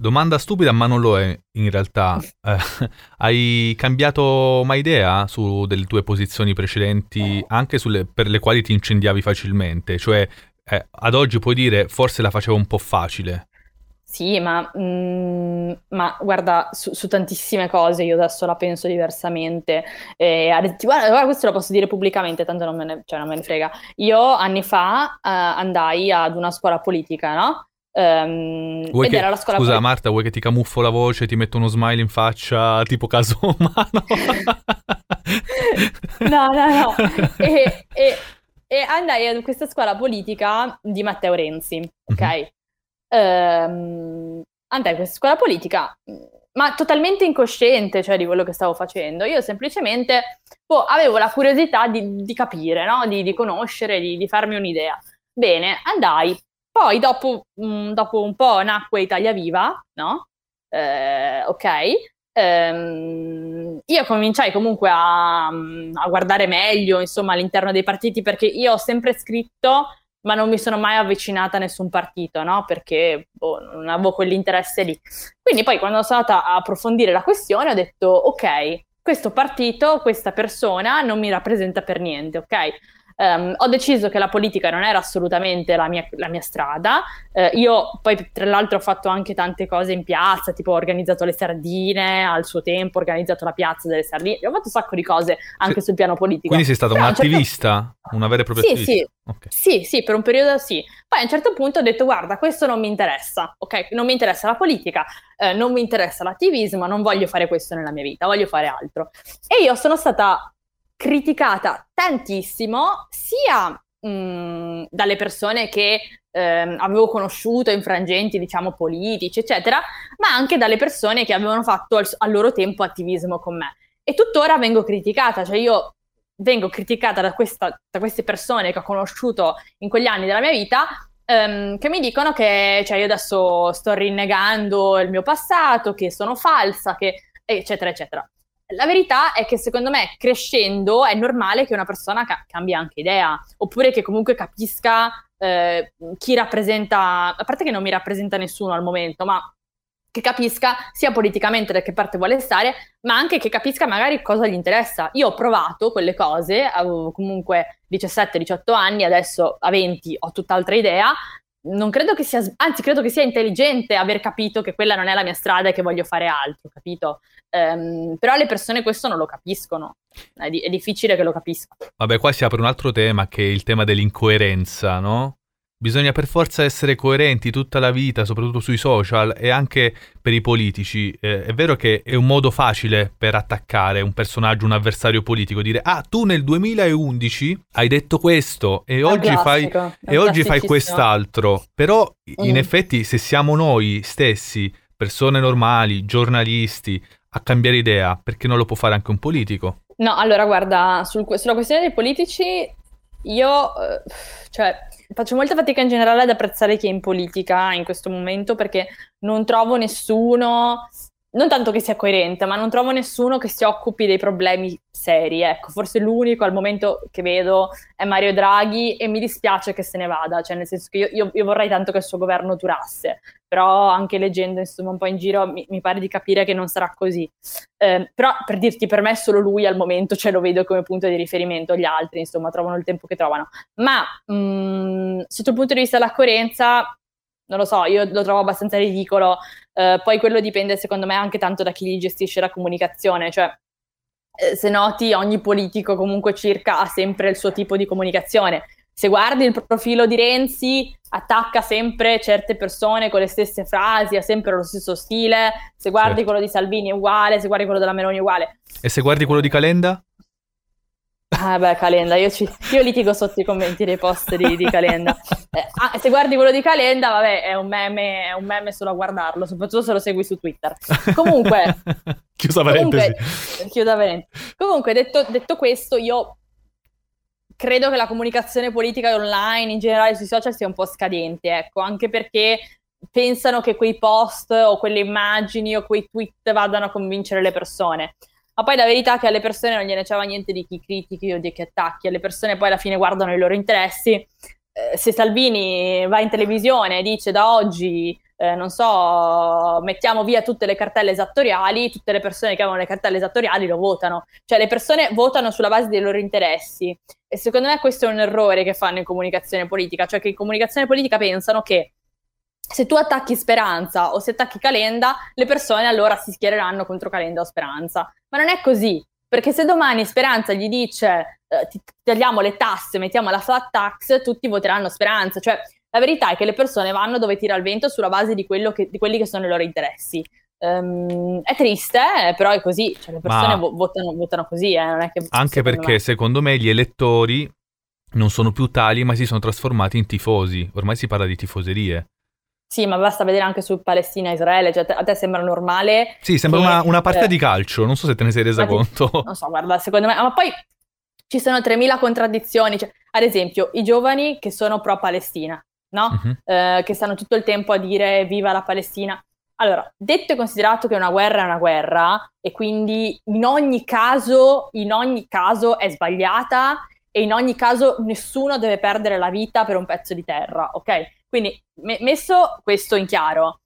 [SPEAKER 1] Domanda stupida, ma non lo è in realtà. Eh, hai cambiato mai idea su delle tue posizioni precedenti, anche sulle, per le quali ti incendiavi facilmente? Cioè, eh, ad oggi puoi dire forse la facevo un po' facile.
[SPEAKER 2] Sì, ma, mm, ma guarda, su, su, tantissime cose io adesso la penso diversamente. Eh, guarda, guarda, questo lo posso dire pubblicamente, tanto non me ne, cioè, non me ne frega. Io anni fa eh, andai ad una scuola politica, no?
[SPEAKER 1] Um, ed che, era la scuola scusa politica. Marta, vuoi che ti camuffo la voce, ti metto uno smile in faccia tipo caso umano?
[SPEAKER 2] no, no, no. e, e, e, andai a questa scuola politica di Matteo Renzi, ok? Mm-hmm ehm, andai a questa scuola politica, ma totalmente incosciente, cioè di quello che stavo facendo. Io semplicemente boh, avevo la curiosità di, di capire, no? di, di, conoscere, di, di, farmi un'idea. Bene, andai. Poi dopo, mh, mm, dopo un po' nacque Italia Viva, no? Eh, ok. Ehm, io cominciai comunque a, a guardare meglio, insomma, all'interno dei partiti perché io ho sempre scritto ma non mi sono mai avvicinata a nessun partito, no? Perché boh, non avevo quell'interesse lì. Quindi poi quando sono andata a approfondire la questione ho detto, ok, questo partito, questa persona non mi rappresenta per niente, ok? Um, ho deciso che la politica non era assolutamente la mia, la mia strada. Uh, io poi, tra l'altro, ho fatto anche tante cose in piazza, tipo ho organizzato le sardine al suo tempo, ho organizzato la piazza delle sardine, ho fatto un sacco di cose anche sì. sul piano politico.
[SPEAKER 1] Quindi sei stata un'attivista, certo... una vera e propria
[SPEAKER 2] sì,
[SPEAKER 1] attivista?
[SPEAKER 2] Sì, okay. sì, sì, per un periodo sì. Poi a un certo punto ho detto, guarda, questo non mi interessa, ok? Non mi interessa la politica, eh, non mi interessa l'attivismo, non voglio fare questo nella mia vita, voglio fare altro. E io sono stata criticata tantissimo sia mh, dalle persone che ehm, avevo conosciuto in frangenti, diciamo, politici, eccetera, ma anche dalle persone che avevano fatto al, al loro tempo attivismo con me. E tuttora vengo criticata, cioè io vengo criticata da, questa, da queste persone che ho conosciuto in quegli anni della mia vita Um, che mi dicono che cioè, io adesso sto rinnegando il mio passato, che sono falsa, che, eccetera, eccetera. La verità è che secondo me crescendo è normale che una persona ca- cambia anche idea, oppure che comunque capisca eh, chi rappresenta, a parte che non mi rappresenta nessuno al momento, ma che capisca sia politicamente da che parte vuole stare, ma anche che capisca magari cosa gli interessa. Io ho provato quelle cose, avevo comunque 17-18 anni, adesso a 20 ho tutt'altra idea, non credo che sia, anzi credo che sia intelligente aver capito che quella non è la mia strada e che voglio fare altro, capito? Um, però le persone questo non lo capiscono, è, di- è difficile che lo capiscano.
[SPEAKER 1] Vabbè, qua si apre un altro tema che è il tema dell'incoerenza, no? Bisogna per forza essere coerenti tutta la vita, soprattutto sui social e anche per i politici. Eh, è vero che è un modo facile per attaccare un personaggio, un avversario politico, dire ah tu nel 2011 hai detto questo e oggi, fai, e oggi fai quest'altro. Però mm. in effetti se siamo noi stessi, persone normali, giornalisti, a cambiare idea, perché non lo può fare anche un politico?
[SPEAKER 2] No, allora guarda, sul, sulla questione dei politici io... Eh, cioè Faccio molta fatica in generale ad apprezzare chi è in politica in questo momento perché non trovo nessuno non tanto che sia coerente, ma non trovo nessuno che si occupi dei problemi seri. Ecco, forse l'unico al momento che vedo è Mario Draghi e mi dispiace che se ne vada, cioè nel senso che io, io, io vorrei tanto che il suo governo durasse, però anche leggendo insomma un po' in giro mi, mi pare di capire che non sarà così. Eh, però per dirti, per me solo lui al momento cioè, lo vedo come punto di riferimento, gli altri insomma trovano il tempo che trovano. Ma mh, mm, sotto il punto di vista della coerenza, non lo so, io lo trovo abbastanza ridicolo. Uh, poi quello dipende, secondo me, anche tanto da chi gestisce la comunicazione. Cioè, eh, se noti, ogni politico comunque circa ha sempre il suo tipo di comunicazione. Se guardi il profilo di Renzi, attacca sempre certe persone con le stesse frasi, ha sempre lo stesso stile. Se guardi certo. quello di Salvini è uguale, se guardi quello della Meloni è uguale.
[SPEAKER 1] E se guardi quello di Calenda?
[SPEAKER 2] Ah beh, Calenda, io, ci, io, litigo sotto i commenti dei post di, di Calenda. Eh, ah, se guardi quello di Calenda, vabbè, è un, meme, è un meme solo a guardarlo, soprattutto se lo segui su Twitter. Comunque...
[SPEAKER 1] chiusa parentesi.
[SPEAKER 2] Comunque, chiusa parentesi. Comunque, detto, detto questo, io credo che la comunicazione politica online, in generale sui social, sia un po' scadente, ecco, anche perché pensano che quei post o quelle immagini o quei tweet vadano a convincere le persone. Ma poi la verità è che alle persone non gliene c'era niente di chi critichi o di chi attacchi, alle persone poi alla fine guardano i loro interessi. Eh, se Salvini va in televisione e dice da oggi, eh, non so, mettiamo via tutte le cartelle esattoriali, tutte le persone che avevano le cartelle esattoriali lo votano. Cioè le persone votano sulla base dei loro interessi. E secondo me questo è un errore che fanno in comunicazione politica, cioè che in comunicazione politica pensano che se tu attacchi Speranza o se attacchi Calenda, le persone allora si schiereranno contro Calenda o Speranza. Ma non è così, perché se domani Speranza gli dice eh, ti tagliamo le tasse, mettiamo la flat tax, tutti voteranno Speranza. Cioè, la verità è che le persone vanno dove tira il vento sulla base di, che, di quelli che sono i loro interessi. Um, è triste, eh, però è così. Cioè, le persone vo- votano, votano, così. Eh,
[SPEAKER 1] anche perché me. secondo me gli elettori non sono più tali, ma si sono trasformati in tifosi. Ormai si parla di tifoserie.
[SPEAKER 2] Sì, ma basta vedere anche su Palestina e Israele, cioè a te sembra normale?
[SPEAKER 1] Sì, sembra che, una, una partita di calcio, non so se te ne sei resa conto.
[SPEAKER 2] non so, guarda, secondo me, ma poi ci sono 3.000 contraddizioni, cioè, ad esempio i giovani che sono pro-Palestina, no? Uh-huh. Eh, che stanno tutto il tempo a dire viva la Palestina. Allora, detto e considerato che una guerra è una guerra e quindi in ogni caso, in ogni caso è sbagliata e in ogni caso nessuno deve perdere la vita per un pezzo di terra, ok? Quindi, me- messo questo in chiaro,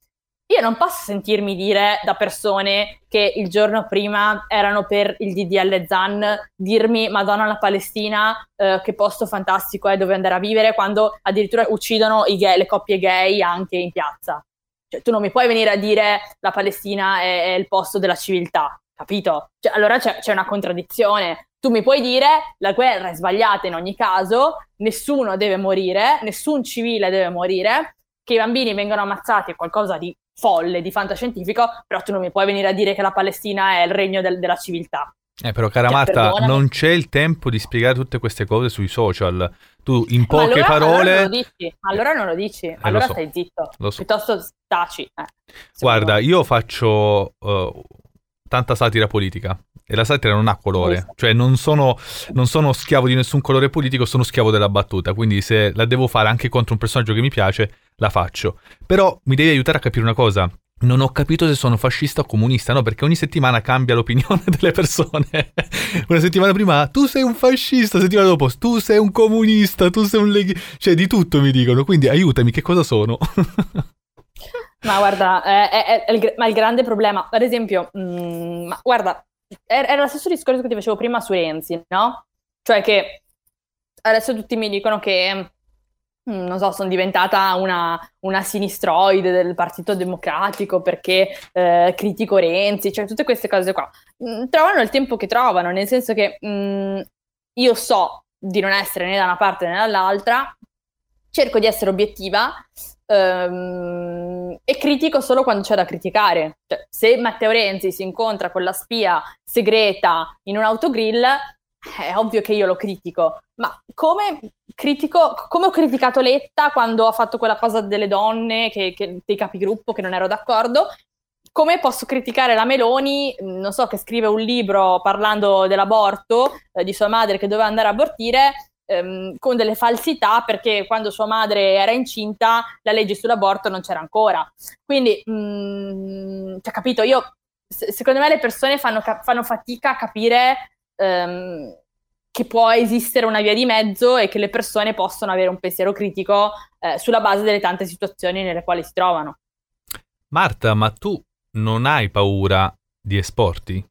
[SPEAKER 2] io non posso sentirmi dire da persone che il giorno prima erano per il DDL Zan dirmi Madonna la Palestina, eh, che posto fantastico è dove andare a vivere, quando addirittura uccidono gay, le coppie gay anche in piazza. Cioè, tu non mi puoi venire a dire la Palestina è, è il posto della civiltà, capito? Cioè, allora c'è, c'è una contraddizione. Tu mi puoi dire la guerra è sbagliata in ogni caso, nessuno deve morire, nessun civile deve morire, che i bambini vengano ammazzati è qualcosa di folle, di fantascientifico, però tu non mi puoi venire a dire che la Palestina è il regno del, della civiltà.
[SPEAKER 1] Eh, però, cara cioè, Marta, non c'è il tempo di spiegare tutte queste cose sui social. Tu, in poche
[SPEAKER 2] allora,
[SPEAKER 1] parole.
[SPEAKER 2] Allora non lo dici, allora, non lo dici. Eh, allora lo so. stai zitto. So. Piuttosto taci. Eh,
[SPEAKER 1] Guarda, io faccio uh, tanta satira politica. E la satira non ha colore, cioè non sono, non sono, schiavo di nessun colore politico, sono schiavo della battuta, quindi se la devo fare anche contro un personaggio che mi piace, la faccio. Però mi devi aiutare a capire una cosa, non ho capito se sono fascista o comunista, no, perché ogni settimana cambia l'opinione delle persone. Una settimana prima tu sei un fascista, settimana dopo tu sei un comunista, tu sei un leghi... Cioè di tutto mi dicono, quindi aiutami, che cosa sono?
[SPEAKER 2] ma guarda, è, è, è, il, ma il grande problema, ad esempio, mh, mm, ma guarda, era lo stesso discorso che ti facevo prima su Renzi, no? Cioè che adesso tutti mi dicono che, mm, non so, sono diventata una, una sinistroide del Partito Democratico perché eh, critico Renzi, cioè tutte queste cose qua. Mm, trovano il tempo che trovano, nel senso che mh, io so di non essere né da una parte né dall'altra, cerco di essere obiettiva Um, e critico solo quando c'è da criticare. Cioè, se Matteo Renzi si incontra con la spia segreta in un autogrill, è ovvio che io lo critico. Ma come, critico, come ho criticato Letta quando ha fatto quella cosa delle donne, che, che, dei capigruppo, che non ero d'accordo, come posso criticare la Meloni, non so, che scrive un libro parlando dell'aborto, eh, di sua madre che doveva andare a abortire, ehm, con delle falsità perché quando sua madre era incinta la legge sull'aborto non c'era ancora. Quindi, mh, mm, cioè, capito, io secondo me le persone fanno, fanno fatica a capire um, che può esistere una via di mezzo e che le persone possono avere un pensiero critico eh, sulla base delle tante situazioni nelle quali si trovano.
[SPEAKER 1] Marta, ma tu non hai paura di esporti?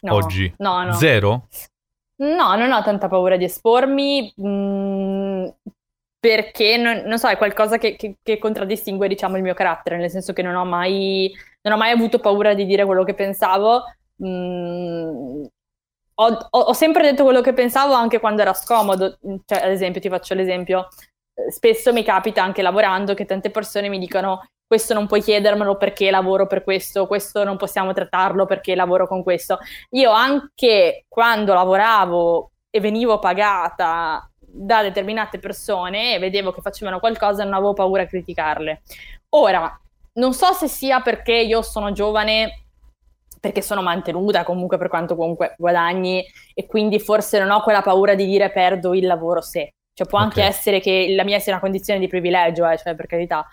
[SPEAKER 2] No,
[SPEAKER 1] Oggi?
[SPEAKER 2] No, no.
[SPEAKER 1] Zero?
[SPEAKER 2] No, non ho tanta paura di espormi. Mh, mm, perché non, non, so, è qualcosa che, che, che, contraddistingue, diciamo, il mio carattere, nel senso che non ho mai, non ho mai avuto paura di dire quello che pensavo. Mm, ho, ho, ho, sempre detto quello che pensavo anche quando era scomodo. Cioè, ad esempio, ti faccio l'esempio. Eh, spesso mi capita anche lavorando che tante persone mi dicono questo non puoi chiedermelo perché lavoro per questo, questo non possiamo trattarlo perché lavoro con questo. Io anche quando lavoravo e venivo pagata da determinate persone e vedevo che facevano qualcosa non avevo paura a criticarle. Ora, non so se sia perché io sono giovane perché sono mantenuta comunque per quanto comunque guadagni e quindi forse non ho quella paura di dire perdo il lavoro se. Cioè può okay. anche essere che la mia sia una condizione di privilegio, eh, cioè per carità.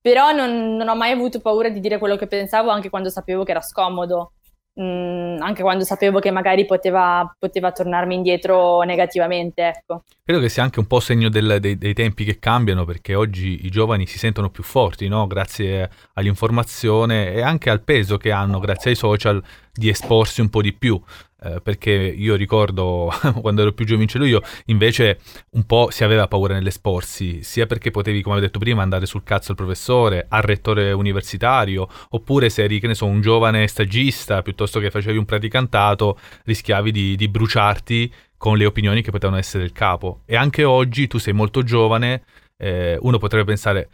[SPEAKER 2] Però non, non ho mai avuto paura di dire quello che pensavo anche quando sapevo che era scomodo. Mm, anche quando sapevo che magari poteva, poteva, tornarmi indietro negativamente. Ecco.
[SPEAKER 1] Credo che sia anche un po' segno del, dei, dei, tempi che cambiano perché oggi i giovani si sentono più forti, no? grazie all'informazione e anche al peso che hanno grazie ai social di esporsi un po' di più eh, perché io ricordo quando ero più giovincello io invece un po' si aveva paura nell'esporsi, sia perché potevi, come ho detto prima, andare sul cazzo al professore, al rettore universitario, oppure se eri, che ne so, un giovane stagista, piuttosto che facevi un praticantato, rischiavi di, di bruciarti con le opinioni che potevano essere del capo. E anche oggi tu sei molto giovane, eh, uno potrebbe pensare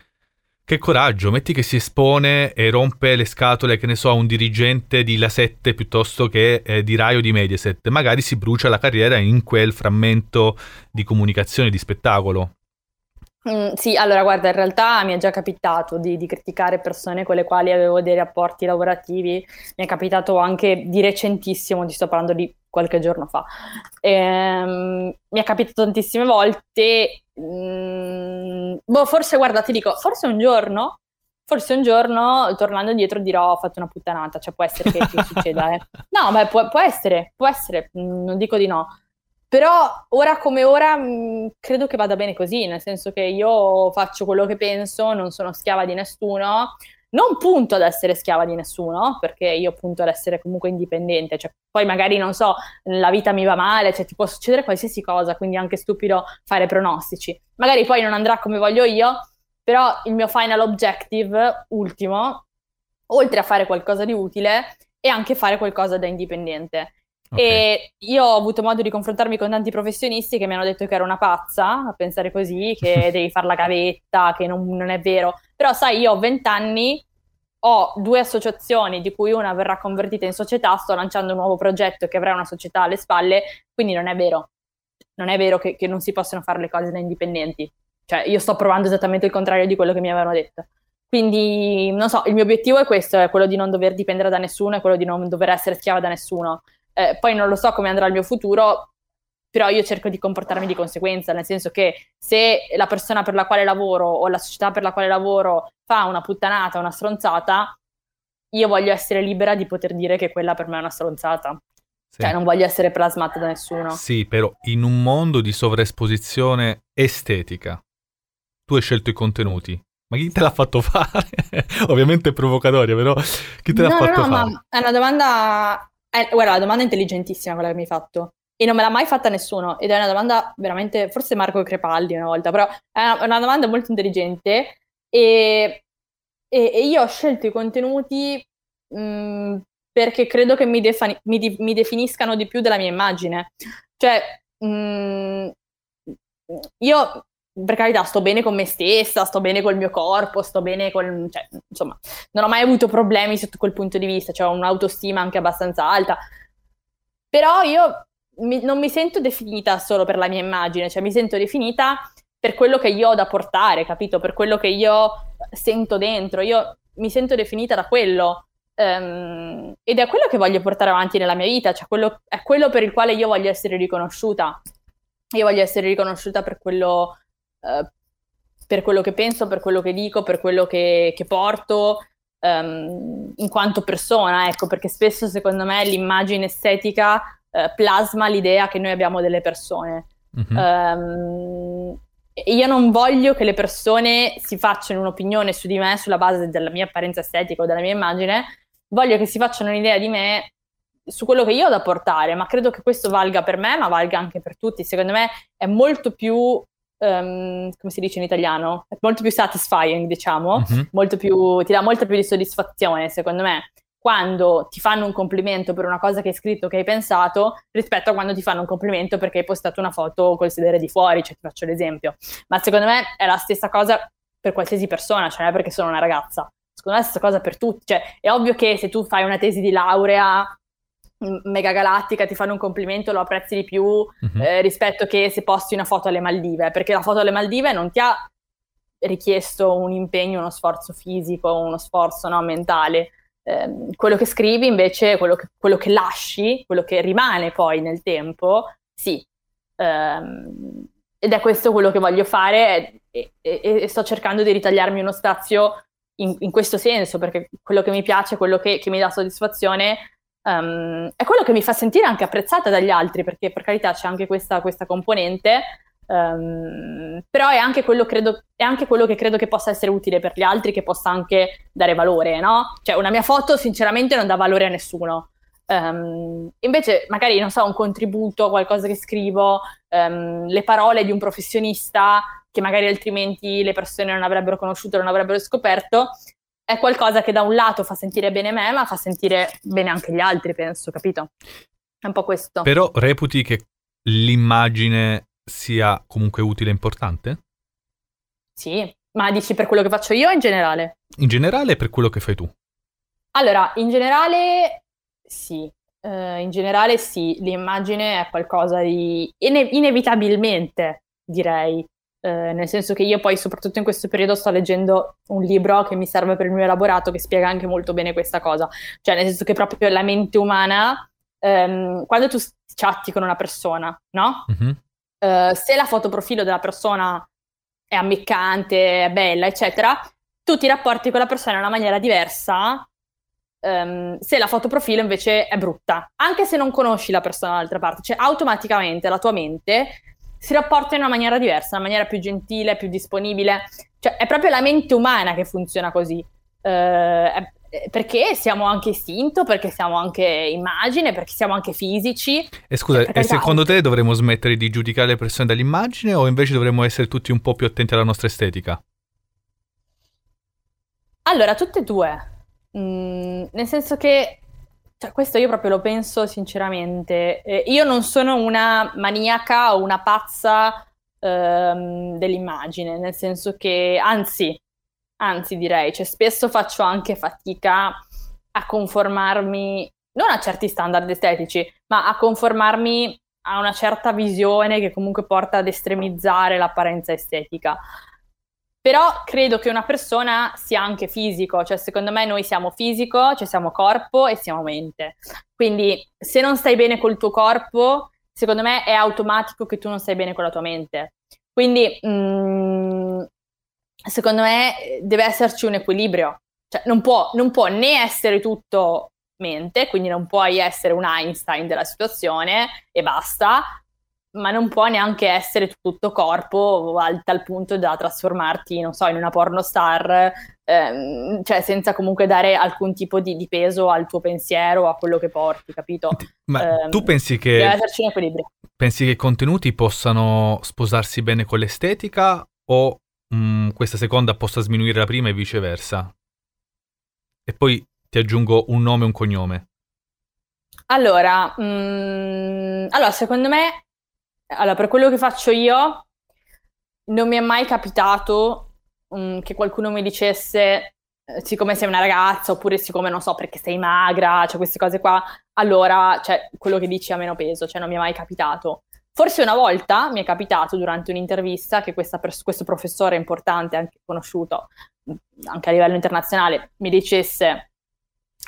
[SPEAKER 1] che coraggio, metti che si espone e rompe le scatole, che ne so, a un dirigente di La 7 piuttosto che eh, di Rai o di Mediaset, magari si brucia la carriera in quel frammento di comunicazione, di spettacolo.
[SPEAKER 2] Mm, sì, allora guarda, in realtà mi è già capitato di, di, criticare persone con le quali avevo dei rapporti lavorativi, mi è capitato anche di recentissimo, ti sto parlando di qualche giorno fa, ehm, mi è capitato tantissime volte, mm, boh, forse guarda, ti dico, forse un giorno, forse un giorno, tornando indietro, dirò ho fatto una puttanata, cioè può essere che, che succeda, eh. No, ma può, può essere, può essere, mm, non dico di no. Però ora come ora mh, mm, credo che vada bene così, nel senso che io faccio quello che penso, non sono schiava di nessuno, non punto ad essere schiava di nessuno, perché io punto ad essere comunque indipendente, cioè, poi magari non so, la vita mi va male, cioè ti può succedere qualsiasi cosa, quindi è anche stupido fare pronostici. Magari poi non andrà come voglio io, però il mio final objective ultimo, oltre a fare qualcosa di utile, è anche fare qualcosa da indipendente. Okay. E io ho avuto modo di confrontarmi con tanti professionisti che mi hanno detto che ero una pazza a pensare così, che devi fare la gavetta, che non, non è vero. Però sai, io ho 20 anni, ho due associazioni di cui una verrà convertita in società, sto lanciando un nuovo progetto che avrà una società alle spalle, quindi non è vero. Non è vero che, che non si possono fare le cose da indipendenti. Cioè, io sto provando esattamente il contrario di quello che mi avevano detto. Quindi, non so, il mio obiettivo è questo, è quello di non dover dipendere da nessuno, è quello di non dover essere schiava da nessuno. Eh, poi non lo so come andrà il mio futuro, però io cerco di comportarmi di conseguenza, nel senso che se la persona per la quale lavoro o la società per la quale lavoro fa una puttanata, una stronzata, io voglio essere libera di poter dire che quella per me è una stronzata. Sì. Cioè, non voglio essere plasmata da nessuno.
[SPEAKER 1] Sì, però in un mondo di sovraesposizione estetica, tu hai scelto i contenuti. Ma chi te l'ha fatto fare? Ovviamente è provocatoria, però chi te l'ha
[SPEAKER 2] no,
[SPEAKER 1] fatto
[SPEAKER 2] no,
[SPEAKER 1] fare?
[SPEAKER 2] Ma è una domanda eh, guarda, la domanda è intelligentissima quella che mi hai fatto. E non me l'ha mai fatta nessuno. Ed è una domanda veramente, forse Marco Crepaldi una volta, però è una, una domanda molto intelligente. E, e, e, io ho scelto i contenuti mh, mm, perché credo che mi, defani- mi, di- mi, definiscano di più della mia immagine. Cioè, mh, mm, io per carità, sto bene con me stessa, sto bene col mio corpo, sto bene con... Cioè, insomma, non ho mai avuto problemi sotto quel punto di vista, cioè ho un'autostima anche abbastanza alta. Però io mi, non mi sento definita solo per la mia immagine, cioè mi sento definita per quello che io ho da portare, capito? Per quello che io sento dentro. Io mi sento definita da quello. Um, ed è quello che voglio portare avanti nella mia vita, cioè quello, è quello per il quale io voglio essere riconosciuta. Io voglio essere riconosciuta per quello eh, per quello che penso, per quello che dico, per quello che, che porto. um, in quanto persona, ecco, perché spesso secondo me l'immagine estetica uh, plasma l'idea che noi abbiamo delle persone. Mm-hmm. Um, io non voglio che le persone si facciano un'opinione su di me sulla base della mia apparenza estetica o della mia immagine, voglio che si facciano un'idea di me su quello che io ho da portare, ma credo che questo valga per me, ma valga anche per tutti. Secondo me è molto più, um, come si dice in italiano, è molto più satisfying, diciamo, mm-hmm. molto più, ti dà molta più di soddisfazione, secondo me, quando ti fanno un complimento per una cosa che hai scritto, che hai pensato, rispetto a quando ti fanno un complimento perché hai postato una foto col sedere di fuori, cioè ti faccio l'esempio. Ma secondo me è la stessa cosa per qualsiasi persona, cioè non è perché sono una ragazza. Secondo me è la stessa cosa per tutti. Cioè, è ovvio che se tu fai una tesi di laurea mega galattica ti fanno un complimento lo apprezzi di più uh-huh. eh, rispetto che se posti una foto alle Maldive perché la foto alle Maldive non ti ha richiesto un impegno, uno sforzo fisico, uno sforzo no, mentale eh, quello che scrivi invece, quello che, quello che, lasci, quello che rimane poi nel tempo, sì. Um, ed è questo quello che voglio fare e, e, e sto cercando di ritagliarmi uno spazio in, in, questo senso, perché quello che mi piace, quello che, che mi dà soddisfazione, um, è quello che mi fa sentire anche apprezzata dagli altri, perché per carità c'è anche questa, questa componente, Um, però è anche, credo, è anche, quello che credo che possa essere utile per gli altri, che possa anche dare valore, no? Cioè, una mia foto sinceramente non dà valore a nessuno. Um, invece, magari, non so, un contributo, qualcosa che scrivo, um, le parole di un professionista che magari altrimenti le persone non avrebbero conosciuto, non avrebbero scoperto, è qualcosa che da un lato fa sentire bene me, ma fa sentire bene anche gli altri, penso, capito? È un po' questo.
[SPEAKER 1] Però reputi che l'immagine sia comunque utile e importante?
[SPEAKER 2] Sì, ma dici per quello che faccio io o in generale?
[SPEAKER 1] In generale e per quello che fai tu?
[SPEAKER 2] Allora, in generale sì, uh, in generale sì, l'immagine è qualcosa di ine- inevitabilmente, direi, uh, nel senso che io poi soprattutto in questo periodo sto leggendo un libro che mi serve per il mio elaborato che spiega anche molto bene questa cosa, cioè nel senso che proprio la mente umana, um, quando tu chatti con una persona, no? Mm-hmm. Uh, se la fotoprofilo della persona è ammiccante, è bella, eccetera, tu ti rapporti con la persona in una maniera diversa um, se la fotoprofilo invece è brutta, anche se non conosci la persona dall'altra parte, cioè automaticamente la tua mente si rapporta in una maniera diversa, in una maniera più gentile, più disponibile, cioè è proprio la mente umana che funziona così. Eh, perché siamo anche istinto, perché siamo anche immagine, perché siamo anche fisici.
[SPEAKER 1] E scusa, cioè, e secondo te dovremmo smettere di giudicare le persone dall'immagine o invece dovremmo essere tutti un po' più attenti alla nostra estetica?
[SPEAKER 2] Allora, tutte e due. Mm, nel senso che, cioè, questo io proprio lo penso sinceramente. Eh, io non sono una maniaca o una pazza ehm, dell'immagine, nel senso che, anzi, anzi direi, cioè spesso faccio anche fatica a conformarmi, non a certi standard estetici, ma a conformarmi a una certa visione che comunque porta ad estremizzare l'apparenza estetica. Però credo che una persona sia anche fisico, cioè secondo me noi siamo fisico, cioè siamo corpo e siamo mente. Quindi se non stai bene col tuo corpo, secondo me è automatico che tu non stai bene con la tua mente. Quindi mh, mm, secondo me deve esserci un equilibrio, cioè non può, non può né essere tutto mente, quindi non puoi essere un Einstein della situazione e basta, ma non può neanche essere tutto corpo al tal punto da trasformarti, non so, in una pornostar, ehm, cioè senza comunque dare alcun tipo di, di, peso al tuo pensiero o a quello che porti, capito?
[SPEAKER 1] Ma eh, tu pensi che...
[SPEAKER 2] Deve esserci un equilibrio.
[SPEAKER 1] Pensi che i contenuti possano sposarsi bene con l'estetica o mh, mm, questa seconda possa sminuire la prima e viceversa. E poi ti aggiungo un nome e un cognome.
[SPEAKER 2] Allora, mh, mm, allora secondo me, allora, per quello che faccio io, non mi è mai capitato mm, che qualcuno mi dicesse eh, siccome sei una ragazza oppure siccome non so perché sei magra, cioè queste cose qua, allora cioè, quello che dici ha meno peso, cioè non mi è mai capitato. Forse una volta mi è capitato durante un'intervista che pers- questo professore importante, anche conosciuto anche a livello internazionale, mi dicesse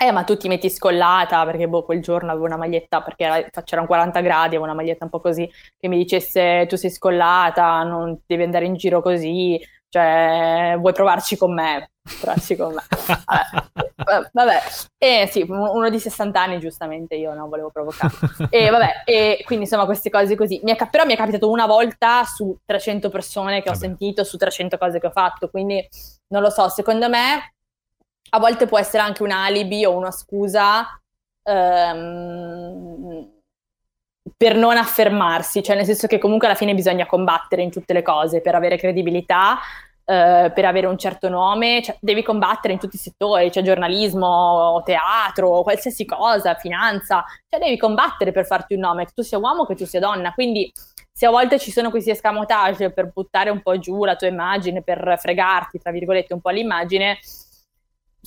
[SPEAKER 2] eh, ma tu ti metti scollata perché boh, quel giorno avevo una maglietta perché era, c'erano 40 gradi, avevo una maglietta un po' così, che mi dicesse tu sei scollata, non devi andare in giro così, cioè vuoi provarci con me? Provarci con me. Vabbè, vabbè. E sì, uno di 60 anni giustamente io non volevo provocare. E vabbè, e quindi insomma queste cose così. Mi è, però mi è capitato una volta su 300 persone che ho vabbè. sentito, su 300 cose che ho fatto, quindi non lo so, secondo me a volte può essere anche un alibi o una scusa ehm, per non affermarsi, cioè nel senso che comunque alla fine bisogna combattere in tutte le cose per avere credibilità, eh, per avere un certo nome, cioè, devi combattere in tutti i settori, cioè giornalismo, teatro, qualsiasi cosa, finanza, cioè devi combattere per farti un nome, che tu sia uomo o che tu sia donna, quindi se a volte ci sono questi escamotage per buttare un po' giù la tua immagine, per fregarti, tra virgolette, un po' l'immagine,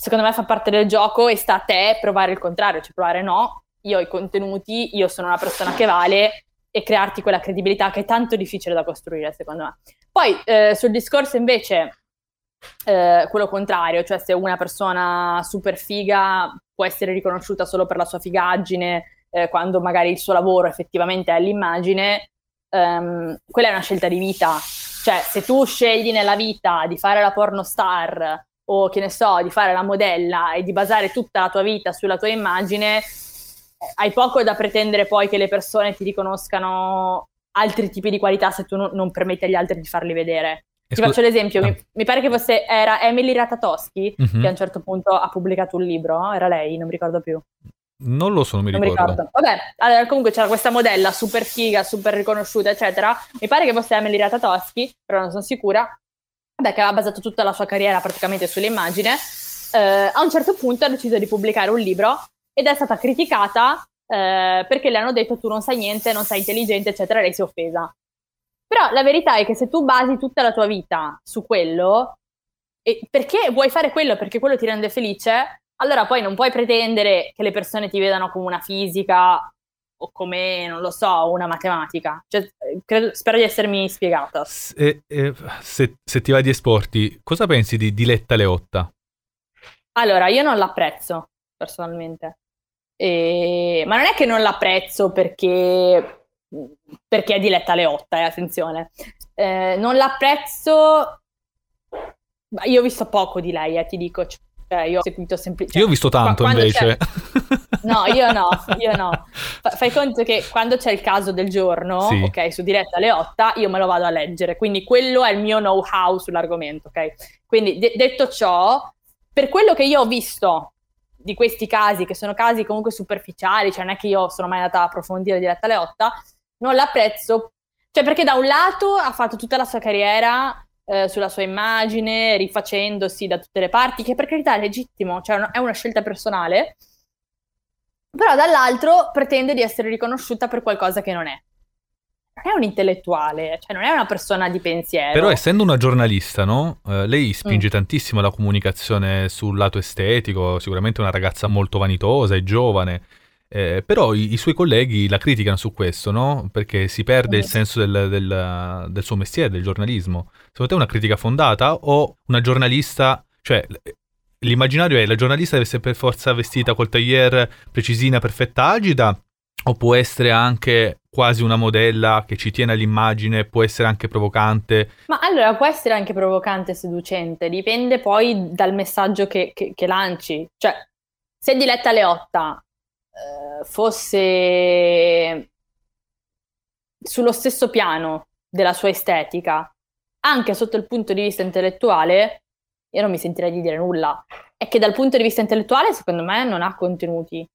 [SPEAKER 2] secondo me fa parte del gioco e sta a te provare il contrario, cioè provare no, io ho i contenuti, io sono una persona che vale e crearti quella credibilità che è tanto difficile da costruire, secondo me. Poi eh, sul discorso invece, eh, quello contrario, cioè se una persona super figa può essere riconosciuta solo per la sua figaggine, eh, quando magari il suo lavoro effettivamente è l'immagine, ehm, quella è una scelta di vita. Cioè, se tu scegli nella vita di fare la pornostar o che ne so, di fare la modella e di basare tutta la tua vita sulla tua immagine, eh, hai poco da pretendere poi che le persone ti riconoscano altri tipi di qualità se tu non, non permetti agli altri di farli vedere. Ti faccio l'esempio, ah. mi, mi, pare che fosse, era Emily Ratatoschi uh-huh. che a un certo punto ha pubblicato un libro, era lei, non mi ricordo più.
[SPEAKER 1] Non lo so, non mi non ricordo. ricordo.
[SPEAKER 2] Vabbè, allora, comunque c'era questa modella super figa, super riconosciuta, eccetera. Mi pare che fosse Emily Ratatoschi, però non sono sicura. Che aveva basato tutta la sua carriera praticamente sull'immagine. Eh, a un certo punto ha deciso di pubblicare un libro ed è stata criticata eh, perché le hanno detto tu non sai niente, non sei intelligente, eccetera, lei si è offesa. Però la verità è che se tu basi tutta la tua vita su quello, perché vuoi fare quello? Perché quello ti rende felice, allora poi non puoi pretendere che le persone ti vedano come una fisica o come, non lo so, una matematica. Cioè, credo, spero di essermi spiegata.
[SPEAKER 1] Se, eh, se, se, ti va di esporti, cosa pensi di Diletta Leotta?
[SPEAKER 2] Allora, io non l'apprezzo, personalmente. E... Ma non è che non l'apprezzo perché, perché è Diletta Leotta, eh, attenzione. Eh, non l'apprezzo... Io ho visto poco di lei, eh, ti dico. Cioè, io ho seguito semplicemente...
[SPEAKER 1] Io ho visto tanto, invece.
[SPEAKER 2] No, io no, io no. fai conto che quando c'è il caso del giorno, sì. ok, su diretta alle 8, io me lo vado a leggere, quindi quello è il mio know-how sull'argomento, ok? Quindi de- detto ciò, per quello che io ho visto di questi casi, che sono casi comunque superficiali, cioè non è che io sono mai andata a approfondire diretta alle 8, non l'apprezzo, cioè perché da un lato ha fatto tutta la sua carriera eh, sulla sua immagine, rifacendosi da tutte le parti, che per carità è legittimo, cioè è una scelta personale, però dall'altro pretende di essere riconosciuta per qualcosa che non è. Non è un intellettuale, cioè non è una persona di pensiero.
[SPEAKER 1] Però essendo una giornalista, no? Eh, lei spinge mm. tantissimo la comunicazione sul lato estetico, sicuramente una ragazza molto vanitosa e giovane. Eh, però i, i, suoi colleghi la criticano su questo, no? Perché si perde il senso del, del, del, suo mestiere, del giornalismo. Secondo te è una critica fondata o una giornalista, cioè l'immaginario è la giornalista deve essere per forza vestita col tagliere precisina, perfetta, agita, o può essere anche quasi una modella che ci tiene all'immagine, può essere anche provocante.
[SPEAKER 2] Ma allora può essere anche provocante e seducente, dipende poi dal messaggio che, che, che lanci. Cioè, se Diletta Leotta eh, fosse sullo stesso piano della sua estetica, anche sotto il punto di vista intellettuale, io non mi sentirei di dire nulla. È che dal punto di vista intellettuale, secondo me, non ha contenuti.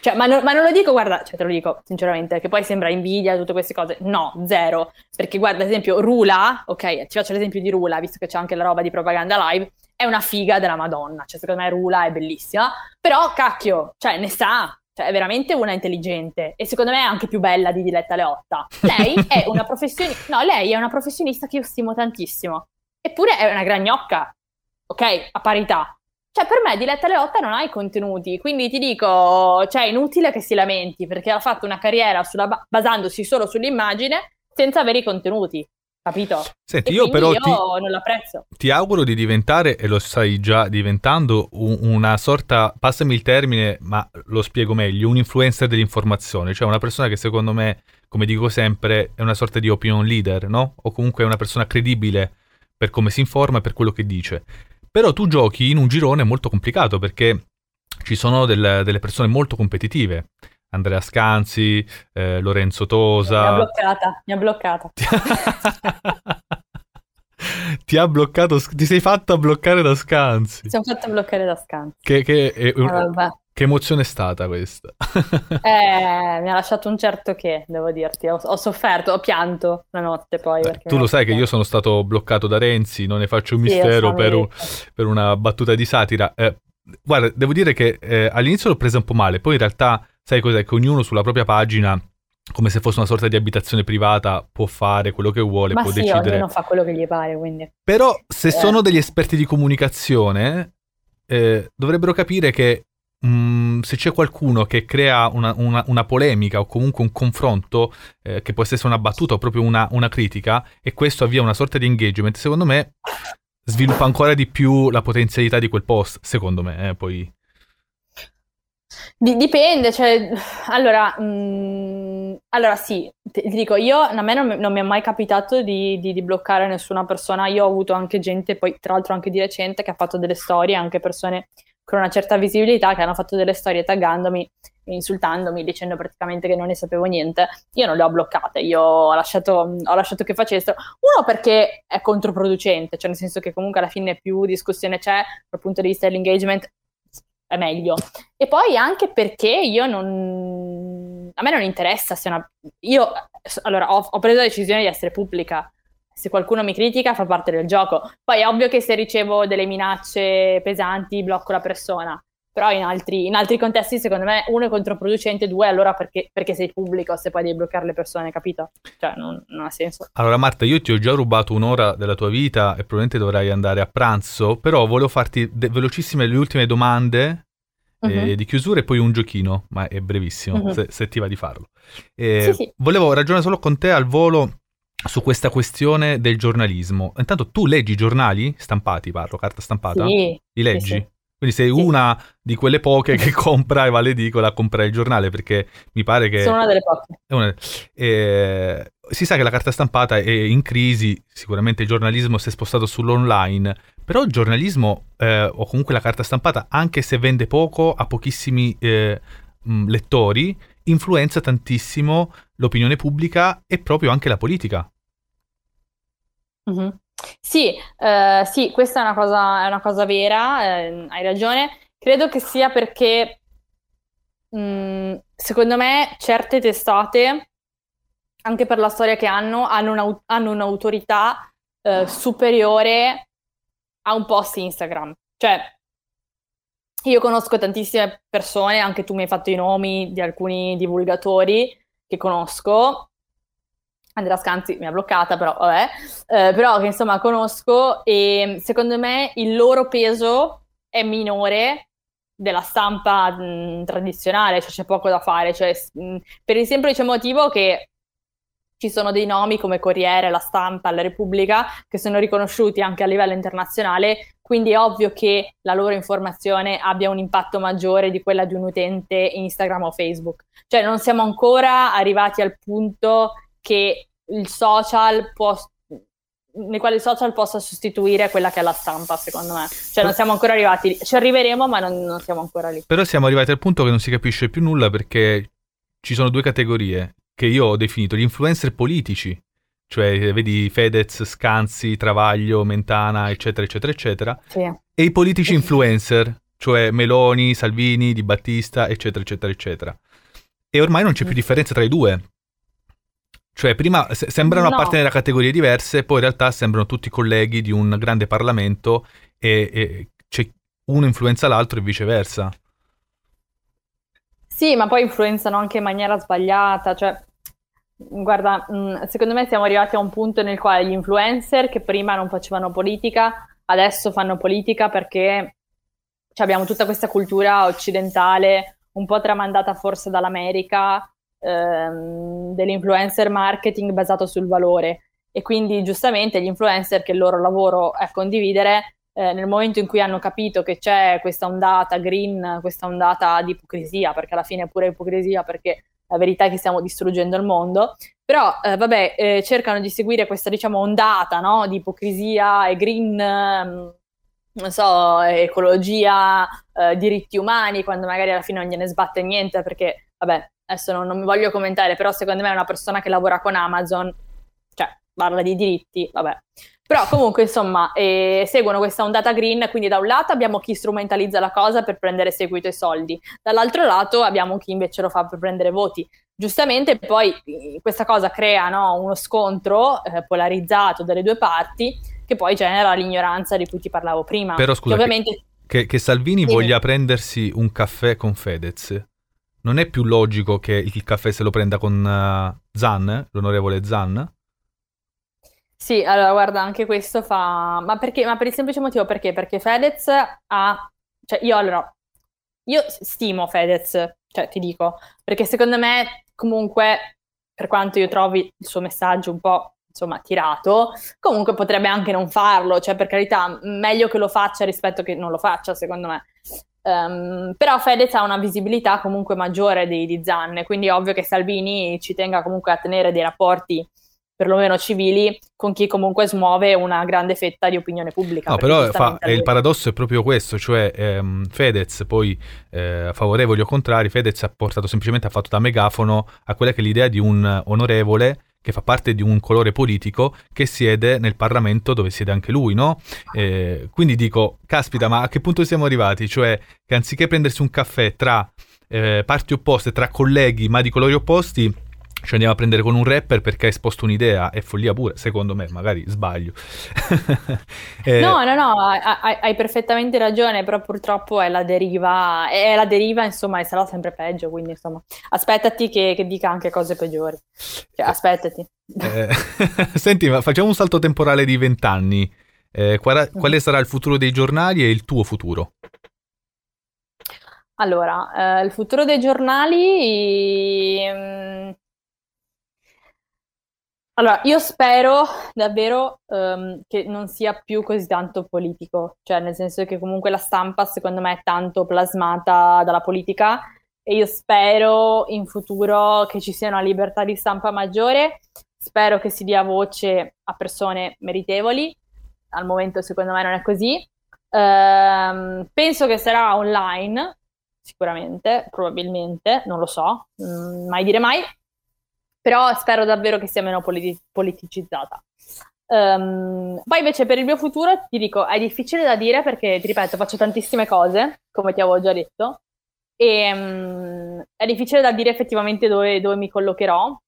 [SPEAKER 2] Cioè, ma, no, ma, non lo dico, guarda, cioè te lo dico sinceramente, che poi sembra invidia, tutte queste cose. No, zero. Perché guarda, ad esempio, Rula, ok, ti faccio l'esempio di Rula, visto che c'è anche la roba di propaganda live, è una figa della Madonna. Cioè, secondo me Rula è bellissima. Però, cacchio, cioè, ne sa. Cioè, è veramente una intelligente. E secondo me è anche più bella di Diletta Leotta. Lei è una professionista... No, lei è una professionista che io stimo tantissimo. Eppure è una gragnocca ok? A parità. Cioè, per me Diletta Leotta non ha i contenuti, quindi ti dico, cioè, è inutile che si lamenti, perché ha fatto una carriera sulla, basandosi solo sull'immagine senza avere i contenuti, capito?
[SPEAKER 1] Senti, e io però
[SPEAKER 2] io
[SPEAKER 1] ti,
[SPEAKER 2] non l'apprezzo.
[SPEAKER 1] Ti auguro di diventare, e lo stai già diventando, un, una sorta, passami il termine, ma lo spiego meglio, un influencer dell'informazione, cioè una persona che secondo me, come dico sempre, è una sorta di opinion leader, no? O comunque è una persona credibile per come si informa e per quello che dice. Però tu giochi in un girone molto complicato perché ci sono del, delle persone molto competitive. Andrea Scanzi, eh, Lorenzo Tosa.
[SPEAKER 2] Mi ha bloccata, mi ha bloccata.
[SPEAKER 1] ti ha bloccato, ti sei fatta bloccare da Scanzi.
[SPEAKER 2] Ti ho fatto bloccare da Scanzi.
[SPEAKER 1] Che, che, è, ah, che emozione è stata questa?
[SPEAKER 2] eh, mi ha lasciato un certo che, devo dirti. Ho, ho sofferto, ho pianto la notte poi.
[SPEAKER 1] Eh, tu lo sai che io sono stato bloccato da Renzi, non ne faccio un sì, mistero per, un, per, una battuta di satira. Eh, guarda, devo dire che eh, all'inizio l'ho presa un po' male, poi in realtà, sai cos'è? Che ognuno sulla propria pagina come se fosse una sorta di abitazione privata, può fare quello che vuole,
[SPEAKER 2] Ma
[SPEAKER 1] può
[SPEAKER 2] sì,
[SPEAKER 1] decidere.
[SPEAKER 2] ognuno fa quello che gli pare, quindi.
[SPEAKER 1] Però se eh. sono degli esperti di comunicazione, eh, dovrebbero capire che mh, mm, se c'è qualcuno che crea una, una, una, polemica o comunque un confronto, eh, che può essere una battuta o proprio una, una critica, e questo avvia una sorta di engagement, secondo me sviluppa ancora di più la potenzialità di quel post, secondo me, eh, poi...
[SPEAKER 2] Dipende, cioè, allora, mh, mm, allora sì, ti, dico, io, a me non, non, mi è mai capitato di, di, di, bloccare nessuna persona, io ho avuto anche gente, poi tra l'altro anche di recente, che ha fatto delle storie, anche persone con una certa visibilità, che hanno fatto delle storie taggandomi, insultandomi, dicendo praticamente che non ne sapevo niente, io non le ho bloccate, io ho lasciato, ho lasciato che facessero, uno perché è controproducente, cioè nel senso che comunque alla fine più discussione c'è dal punto di vista dell'engagement, è meglio. E poi anche perché io non... A me non interessa se una... Io, allora, ho, ho preso la decisione di essere pubblica. Se qualcuno mi critica fa parte del gioco. Poi è ovvio che se ricevo delle minacce pesanti blocco la persona. Però in altri, in altri contesti, secondo me, uno è controproducente, due, allora perché, perché sei pubblico se poi devi bloccare le persone, capito? Cioè, non, non, ha senso.
[SPEAKER 1] Allora, Marta, io ti ho già rubato un'ora della tua vita e probabilmente dovrai andare a pranzo, però volevo farti de- velocissime le ultime domande uh-huh. eh, mhm. di chiusura e poi un giochino, ma è brevissimo, uh-huh. se, se, ti va di farlo. Eh, sì, sì. Volevo ragionare solo con te al volo su questa questione del giornalismo. Intanto tu leggi i giornali stampati, parlo, carta stampata?
[SPEAKER 2] Sì.
[SPEAKER 1] Li leggi? Sì, quindi sei sì. una di quelle poche che compra e va all'edicola a comprare il giornale perché mi pare che...
[SPEAKER 2] Sono una delle poche.
[SPEAKER 1] Una... Eh, si sa che la carta stampata è in crisi, sicuramente il giornalismo si è spostato sull'online, però il giornalismo eh, o comunque la carta stampata, anche se vende poco, ha pochissimi eh, lettori, influenza tantissimo l'opinione pubblica e proprio anche la politica.
[SPEAKER 2] Mm-hmm. Sì, eh, sì, questa è una cosa, è una cosa vera, eh, hai ragione. Credo che sia perché, mh, mm, secondo me, certe testate, anche per la storia che hanno, hanno, una, hanno un'autorità eh, superiore a un post Instagram. Cioè, io conosco tantissime persone, anche tu mi hai fatto i nomi di alcuni divulgatori che conosco, Andrea Scanzi mi ha bloccata, però vabbè, eh, però che insomma conosco e secondo me il loro peso è minore della stampa mh, tradizionale, cioè c'è poco da fare, cioè, mh, per il semplice motivo che ci sono dei nomi come Corriere, La Stampa, La Repubblica che sono riconosciuti anche a livello internazionale, quindi è ovvio che la loro informazione abbia un impatto maggiore di quella di un utente Instagram o Facebook. Cioè non siamo ancora arrivati al punto che il social può nei quali il social possa sostituire quella che è la stampa, secondo me. Cioè, non siamo ancora arrivati. Ci arriveremo, ma non, non, siamo ancora lì.
[SPEAKER 1] Però siamo arrivati al punto che non si capisce più nulla perché ci sono due categorie che io ho definito: gli influencer politici, cioè vedi Fedez, Scanzi, Travaglio, Mentana, eccetera, eccetera, eccetera,
[SPEAKER 2] sì.
[SPEAKER 1] e i politici influencer, cioè Meloni, Salvini, Di Battista, eccetera, eccetera, eccetera. E ormai non c'è più differenza tra i due cioè, prima sembrano no. appartenere a categorie diverse, poi in realtà sembrano tutti colleghi di un grande Parlamento e, e c'è uno influenza l'altro e viceversa.
[SPEAKER 2] Sì, ma poi influenzano anche in maniera sbagliata. Cioè, guarda, mm, secondo me siamo arrivati a un punto nel quale gli influencer che prima non facevano politica, adesso fanno politica perché cioè, abbiamo tutta questa cultura occidentale, un po' tramandata forse dall'America, ehm, dell'influencer marketing basato sul valore e quindi giustamente gli influencer che il loro lavoro è condividere eh, nel momento in cui hanno capito che c'è questa ondata green, questa ondata di ipocrisia, perché alla fine è pure ipocrisia perché la verità è che stiamo distruggendo il mondo, però eh, vabbè, eh, cercano di seguire questa diciamo ondata no? di ipocrisia e green, ehm, non so, ecologia, eh, diritti umani, quando magari alla fine non gliene sbatte niente perché, vabbè, adesso non, non mi voglio commentare, però secondo me è una persona che lavora con Amazon, cioè parla di diritti, vabbè. Però comunque, insomma, eh, seguono questa ondata green, quindi da un lato abbiamo chi strumentalizza la cosa per prendere seguito e soldi, dall'altro lato abbiamo chi invece lo fa per prendere voti. Giustamente poi eh, questa cosa crea no, uno scontro eh, polarizzato dalle due parti che poi genera l'ignoranza di cui ti parlavo prima.
[SPEAKER 1] Però scusa, che, ovviamente... che, che Salvini sì. voglia prendersi un caffè con Fedez, non è più logico che il caffè se lo prenda con uh, Zan, l'onorevole Zan?
[SPEAKER 2] Sì, allora guarda, anche questo fa... Ma perché? Ma per il semplice motivo perché? Perché Fedez ha... Cioè io allora... Io stimo Fedez, cioè ti dico, perché secondo me comunque, per quanto io trovi il suo messaggio un po' insomma tirato, comunque potrebbe anche non farlo, cioè per carità, meglio che lo faccia rispetto che non lo faccia, secondo me. Um, però Fedez ha una visibilità comunque maggiore di, di Zanne, quindi è ovvio che Salvini ci tenga comunque a tenere dei rapporti perlomeno civili, con chi comunque smuove una grande fetta di opinione pubblica.
[SPEAKER 1] No, però fa, il paradosso è proprio questo, cioè ehm, Fedez, poi eh, favorevoli o contrari, Fedez ha portato semplicemente, ha fatto da megafono a quella che è l'idea di un onorevole che fa parte di un colore politico che siede nel Parlamento dove siede anche lui, no? Eh, quindi dico, caspita, ma a che punto siamo arrivati? Cioè, che anziché prendersi un caffè tra eh, parti opposte, tra colleghi ma di colori opposti, ci andiamo a prendere con un rapper perché ha esposto un'idea, è follia pure, secondo me, magari sbaglio.
[SPEAKER 2] eh... No, no, no, hai, hai, perfettamente ragione, però purtroppo è la deriva, è la deriva, insomma, e sarà sempre peggio, quindi insomma, aspettati che, che dica anche cose peggiori. Cioè, aspettati.
[SPEAKER 1] Eh, senti, ma facciamo un salto temporale di vent'anni. Eh, quale, quale sarà il futuro dei giornali e il tuo futuro?
[SPEAKER 2] Allora, eh, il futuro dei giornali... Mh, allora, io spero davvero um, che non sia più così tanto politico, cioè nel senso che comunque la stampa secondo me è tanto plasmata dalla politica e io spero in futuro che ci sia una libertà di stampa maggiore, spero che si dia voce a persone meritevoli, al momento secondo me non è così. Um, penso che sarà online, sicuramente, probabilmente, non lo so, mm, mai dire mai però spero davvero che sia meno politi- politicizzata. Um, poi invece per il mio futuro ti dico, è difficile da dire perché, ti ripeto, faccio tantissime cose, come ti avevo già detto, e um, è difficile da dire effettivamente dove, dove mi collocherò,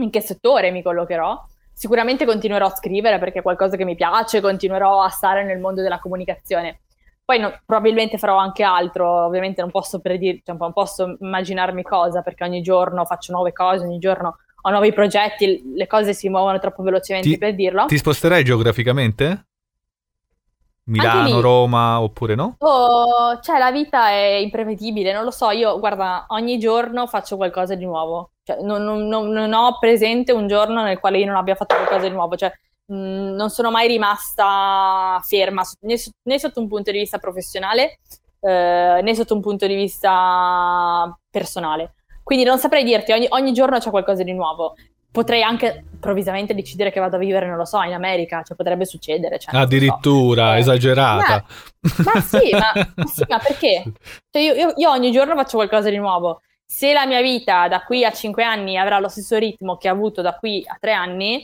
[SPEAKER 2] in che settore mi collocherò. Sicuramente continuerò a scrivere perché è qualcosa che mi piace, continuerò a stare nel mondo della comunicazione. Poi no, probabilmente farò anche altro, ovviamente non posso, predir- cioè, non posso immaginarmi cosa, perché ogni giorno faccio nuove cose, ogni giorno ho nuovi progetti, le cose si muovono troppo velocemente ti, per dirlo.
[SPEAKER 1] Ti sposterai geograficamente? Milano, Roma oppure no?
[SPEAKER 2] Oh, cioè la vita è imprevedibile, non lo so, io guarda, ogni giorno faccio qualcosa di nuovo, cioè, non, non, non, ho presente un giorno nel quale io non abbia fatto qualcosa di nuovo, cioè Mm, non sono mai rimasta ferma né, né, sotto un punto di vista professionale eh, né sotto un punto di vista personale. Quindi non saprei dirti, ogni, ogni giorno c'è qualcosa di nuovo. Potrei anche improvvisamente decidere che vado a vivere, non lo so, in America, cioè potrebbe succedere. Cioè,
[SPEAKER 1] Addirittura, so. Eh, esagerata.
[SPEAKER 2] Ma, ma, sì, ma, ma, sì, ma perché? Cioè io, io, io ogni giorno faccio qualcosa di nuovo se la mia vita da qui a 5 anni avrà lo stesso ritmo che ha avuto da qui a 3 anni,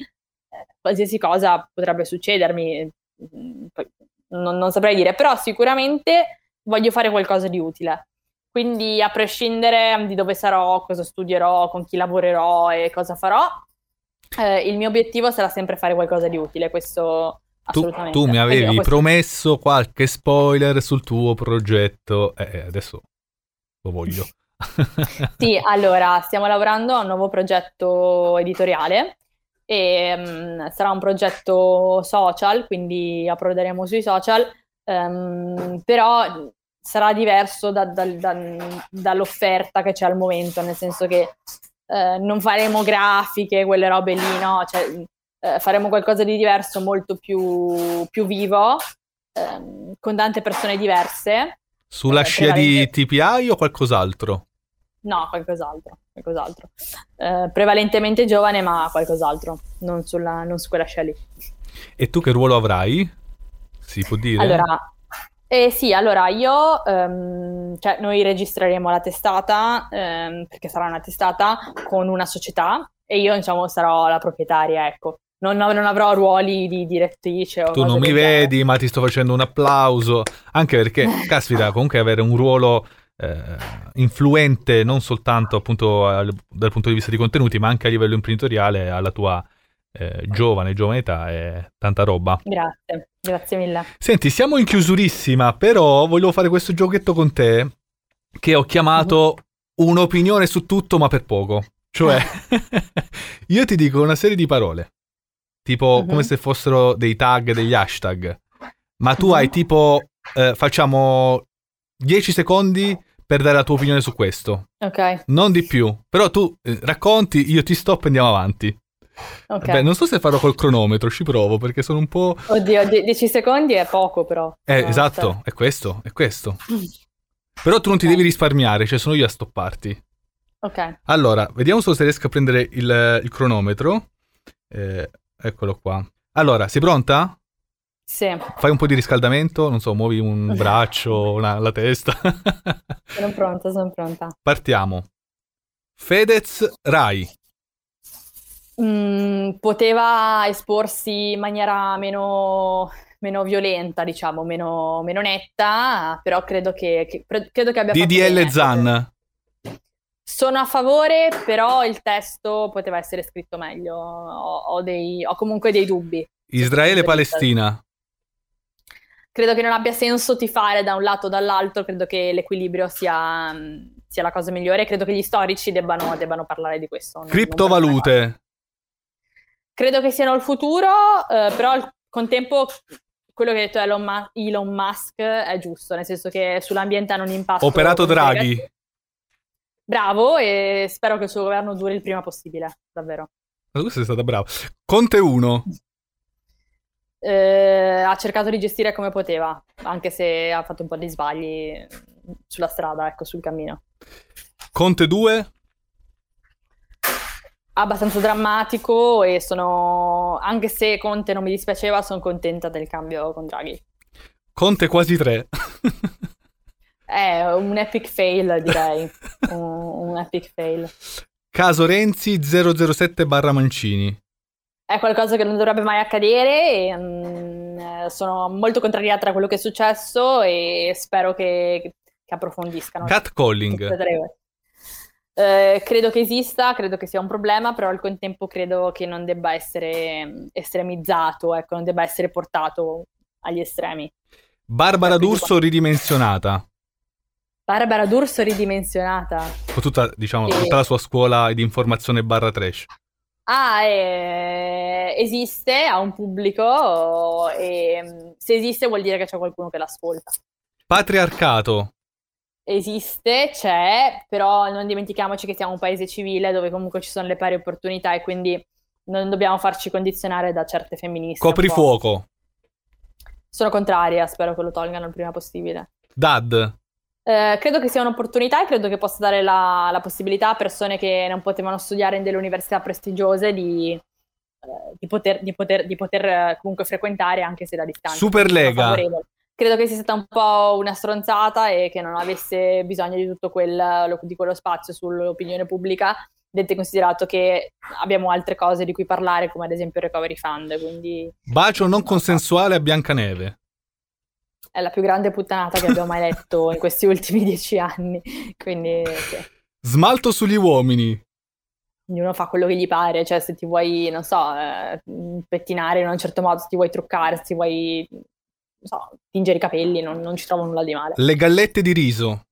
[SPEAKER 2] qualsiasi cosa potrebbe succedermi, mm, non, non saprei dire, però sicuramente voglio fare qualcosa di utile. Quindi a prescindere di dove sarò, cosa studierò, con chi lavorerò e cosa farò, eh, il mio obiettivo sarà sempre fare qualcosa di utile, questo.
[SPEAKER 1] Tu, tu mi avevi questo... promesso qualche spoiler sul tuo progetto, eh, eh adesso lo voglio.
[SPEAKER 2] sì, allora stiamo lavorando a un nuovo progetto editoriale e um, sarà un progetto social, quindi approderemo sui social, um, però sarà diverso da, da, da, dall'offerta che c'è al momento, nel senso che uh, non faremo grafiche, quelle robe lì, no? Cioè, uh, faremo qualcosa di diverso, molto più, più vivo, um, con tante persone diverse.
[SPEAKER 1] Sulla eh, scia di TPI o qualcos'altro?
[SPEAKER 2] No, qualcos'altro. Qualcos'altro. Eh, prevalentemente giovane, ma qualcos'altro, non, sulla, non su quella scia lì.
[SPEAKER 1] E tu che ruolo avrai? Si può dire?
[SPEAKER 2] Allora, eh sì, allora io, um, cioè noi registreremo la testata, um, perché sarà una testata con una società e io diciamo sarò la proprietaria, ecco. Non, non avrò ruoli di direttrice.
[SPEAKER 1] tu non mi vedi, ma ti sto facendo un applauso. Anche perché, caspita, comunque avere un ruolo influente non soltanto appunto al, dal punto di vista di contenuti, ma anche a livello imprenditoriale alla tua eh, giovane, giovane età è tanta roba.
[SPEAKER 2] Grazie, grazie mille.
[SPEAKER 1] Senti, siamo in chiusurissima, però volevo fare questo giochetto con te che ho chiamato mm-hmm. un'opinione su tutto, ma per poco. Cioè, io ti dico una serie di parole, tipo mm-hmm. come se fossero dei tag, degli hashtag, ma tu mm-hmm. hai tipo, eh, facciamo 10 secondi per dare la tua opinione su questo.
[SPEAKER 2] Ok.
[SPEAKER 1] Non di più. Però tu eh, racconti, io ti stop e andiamo avanti. Ok. Beh, non so se farò col cronometro, ci provo perché sono un po'...
[SPEAKER 2] Oddio, 10 secondi è poco però.
[SPEAKER 1] Eh, no, esatto, è questo, è questo. però tu non ti okay. devi risparmiare, cioè sono io a stopparti.
[SPEAKER 2] Ok.
[SPEAKER 1] Allora, vediamo solo se riesco a prendere il, il cronometro. Eh, eccolo qua. Allora, sei pronta?
[SPEAKER 2] Sì.
[SPEAKER 1] Fai un po' di riscaldamento, non so, muovi un braccio, una, la testa.
[SPEAKER 2] sono pronta, sono pronta.
[SPEAKER 1] Partiamo. Fedez Rai.
[SPEAKER 2] Mm, poteva esporsi in maniera meno, meno violenta, diciamo, meno, meno, netta, però credo che, che, credo che abbia
[SPEAKER 1] DDL Zan.
[SPEAKER 2] Sono a favore, però il testo poteva essere scritto meglio. Ho, ho, dei, ho comunque dei dubbi.
[SPEAKER 1] Israele-Palestina.
[SPEAKER 2] Credo che non abbia senso tifare da un lato o dall'altro, credo che l'equilibrio sia, sia la cosa migliore. Credo che gli storici debbano, debbano parlare di questo.
[SPEAKER 1] Criptovalute.
[SPEAKER 2] Credo che siano il futuro, eh, però al contempo quello che ha detto Elon, Ma- Elon, Musk è giusto, nel senso che sull'ambiente hanno un impatto.
[SPEAKER 1] Operato Draghi.
[SPEAKER 2] Bravo e spero che il suo governo duri il prima possibile, davvero.
[SPEAKER 1] Ma tu sei stata brava. Conte 1.
[SPEAKER 2] Eh, ha cercato di gestire come poteva, anche se ha fatto un po' di sbagli sulla strada, ecco, sul cammino.
[SPEAKER 1] Conte 2
[SPEAKER 2] abbastanza drammatico e sono, anche se Conte non mi dispiaceva, sono contenta del cambio con Draghi.
[SPEAKER 1] Conte quasi tre.
[SPEAKER 2] È un epic fail, direi. un, un, epic fail.
[SPEAKER 1] Caso Renzi 007 barra Mancini.
[SPEAKER 2] È qualcosa che non dovrebbe mai accadere e um, sono molto contrariata da quello che è successo e spero che, che approfondiscano.
[SPEAKER 1] Cat calling.
[SPEAKER 2] Eh, credo che esista, credo che sia un problema, però al contempo credo che non debba essere mm, estremizzato, ecco, non debba essere portato agli estremi.
[SPEAKER 1] Barbara D'Urso ridimensionata.
[SPEAKER 2] Barbara D'Urso ridimensionata.
[SPEAKER 1] Con tutta, diciamo, e... tutta la sua scuola di informazione barra trash.
[SPEAKER 2] Ah, eh, esiste, ha un pubblico e mm, se esiste vuol dire che c'è qualcuno che l'ascolta.
[SPEAKER 1] Patriarcato
[SPEAKER 2] esiste, c'è, però non dimentichiamoci che siamo un paese civile dove comunque ci sono le pari opportunità e quindi non dobbiamo farci condizionare da certe femministe.
[SPEAKER 1] Coprifuoco.
[SPEAKER 2] Sono contraria, spero che lo tolgano il prima possibile.
[SPEAKER 1] Dad.
[SPEAKER 2] Eh, credo che sia un'opportunità e credo che possa dare la, la, possibilità a persone che non potevano studiare in delle università prestigiose di, eh, di, poter, di, poter, di poter, eh, comunque frequentare anche se da distanza.
[SPEAKER 1] Superlega
[SPEAKER 2] credo che sia stata un po' una stronzata e che non avesse bisogno di tutto quel, di quello spazio sull'opinione pubblica, detto considerato che abbiamo altre cose di cui parlare, come ad esempio il recovery fund. Quindi...
[SPEAKER 1] Bacio non consensuale a Biancaneve.
[SPEAKER 2] È la più grande puttanata che abbiamo mai letto in questi ultimi dieci anni. Quindi, sì.
[SPEAKER 1] Smalto sugli uomini.
[SPEAKER 2] Ognuno fa quello che gli pare, cioè se ti vuoi, non so, eh, pettinare in un certo modo, se ti vuoi truccare, se ti vuoi so, tingere i capelli, non, non ci trovo nulla di male.
[SPEAKER 1] Le gallette di riso.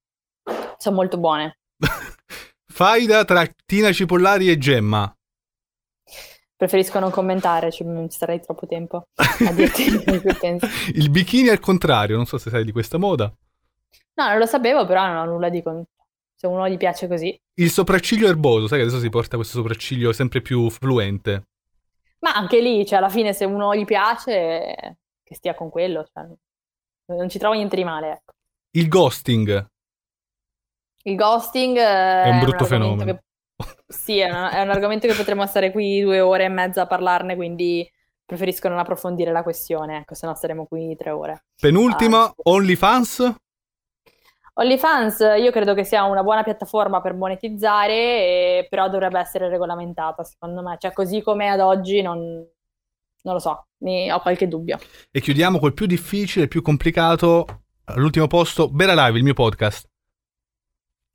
[SPEAKER 2] Sono molto buone.
[SPEAKER 1] Faida tra Tina Cipollari e Gemma.
[SPEAKER 2] Preferisco non commentare, ci starei troppo tempo a dirti quello che penso.
[SPEAKER 1] Il bikini al contrario, non so se sai di questa moda.
[SPEAKER 2] No, non lo sapevo, però non ho nulla di... Con... Se uno gli piace così.
[SPEAKER 1] Il sopracciglio erboso, sai che adesso si porta questo sopracciglio sempre più fluente.
[SPEAKER 2] Ma anche lì, cioè alla fine se uno gli piace che stia con quello, cioè, non ci trovo niente di male. Ecco.
[SPEAKER 1] Il ghosting.
[SPEAKER 2] Il ghosting è un
[SPEAKER 1] brutto fenomeno.
[SPEAKER 2] Che Sì, è, una, è un argomento che potremmo stare qui due ore e mezza a parlarne, quindi preferisco non approfondire la questione, ecco, se no staremo qui tre ore.
[SPEAKER 1] Penultima, ah, OnlyFans?
[SPEAKER 2] OnlyFans io credo che sia una buona piattaforma per monetizzare, e, però dovrebbe essere regolamentata, secondo me. Cioè, così come ad oggi non, non lo so, ne ho qualche dubbio.
[SPEAKER 1] E chiudiamo col più difficile, il più complicato, all'ultimo posto, Bera Live, il mio podcast.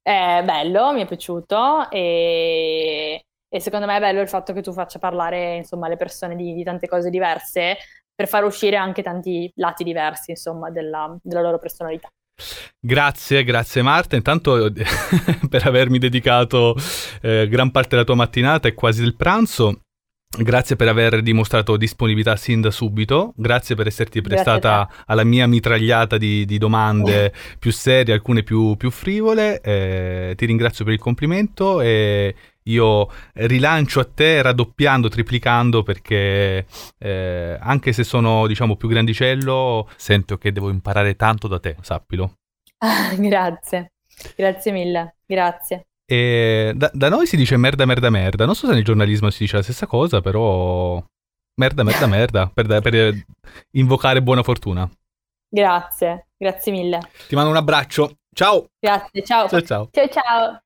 [SPEAKER 2] È bello, mi è piaciuto e, e, secondo me è bello il fatto che tu faccia parlare insomma le persone di, di tante cose diverse per far uscire anche tanti lati diversi insomma della, della loro personalità.
[SPEAKER 1] Grazie, grazie Marta, intanto per avermi dedicato eh, gran parte della tua mattinata e quasi del pranzo. Grazie per aver dimostrato disponibilità sin da subito, grazie per esserti prestata alla mia mitragliata di, di domande oh. più serie, alcune più, più frivole. Eh, ti ringrazio per il complimento e io rilancio a te raddoppiando, triplicando perché eh, anche se sono diciamo più grandicello, sento che devo imparare tanto da te, sappilo.
[SPEAKER 2] grazie, grazie mille, grazie.
[SPEAKER 1] E da, da, noi si dice merda, merda, merda. Non so se nel giornalismo si dice la stessa cosa, però merda, merda, merda, per, per invocare buona fortuna.
[SPEAKER 2] Grazie, grazie mille.
[SPEAKER 1] Ti mando un abbraccio. Ciao.
[SPEAKER 2] Grazie, ciao.
[SPEAKER 1] Ciao, ciao.
[SPEAKER 2] Ciao, ciao.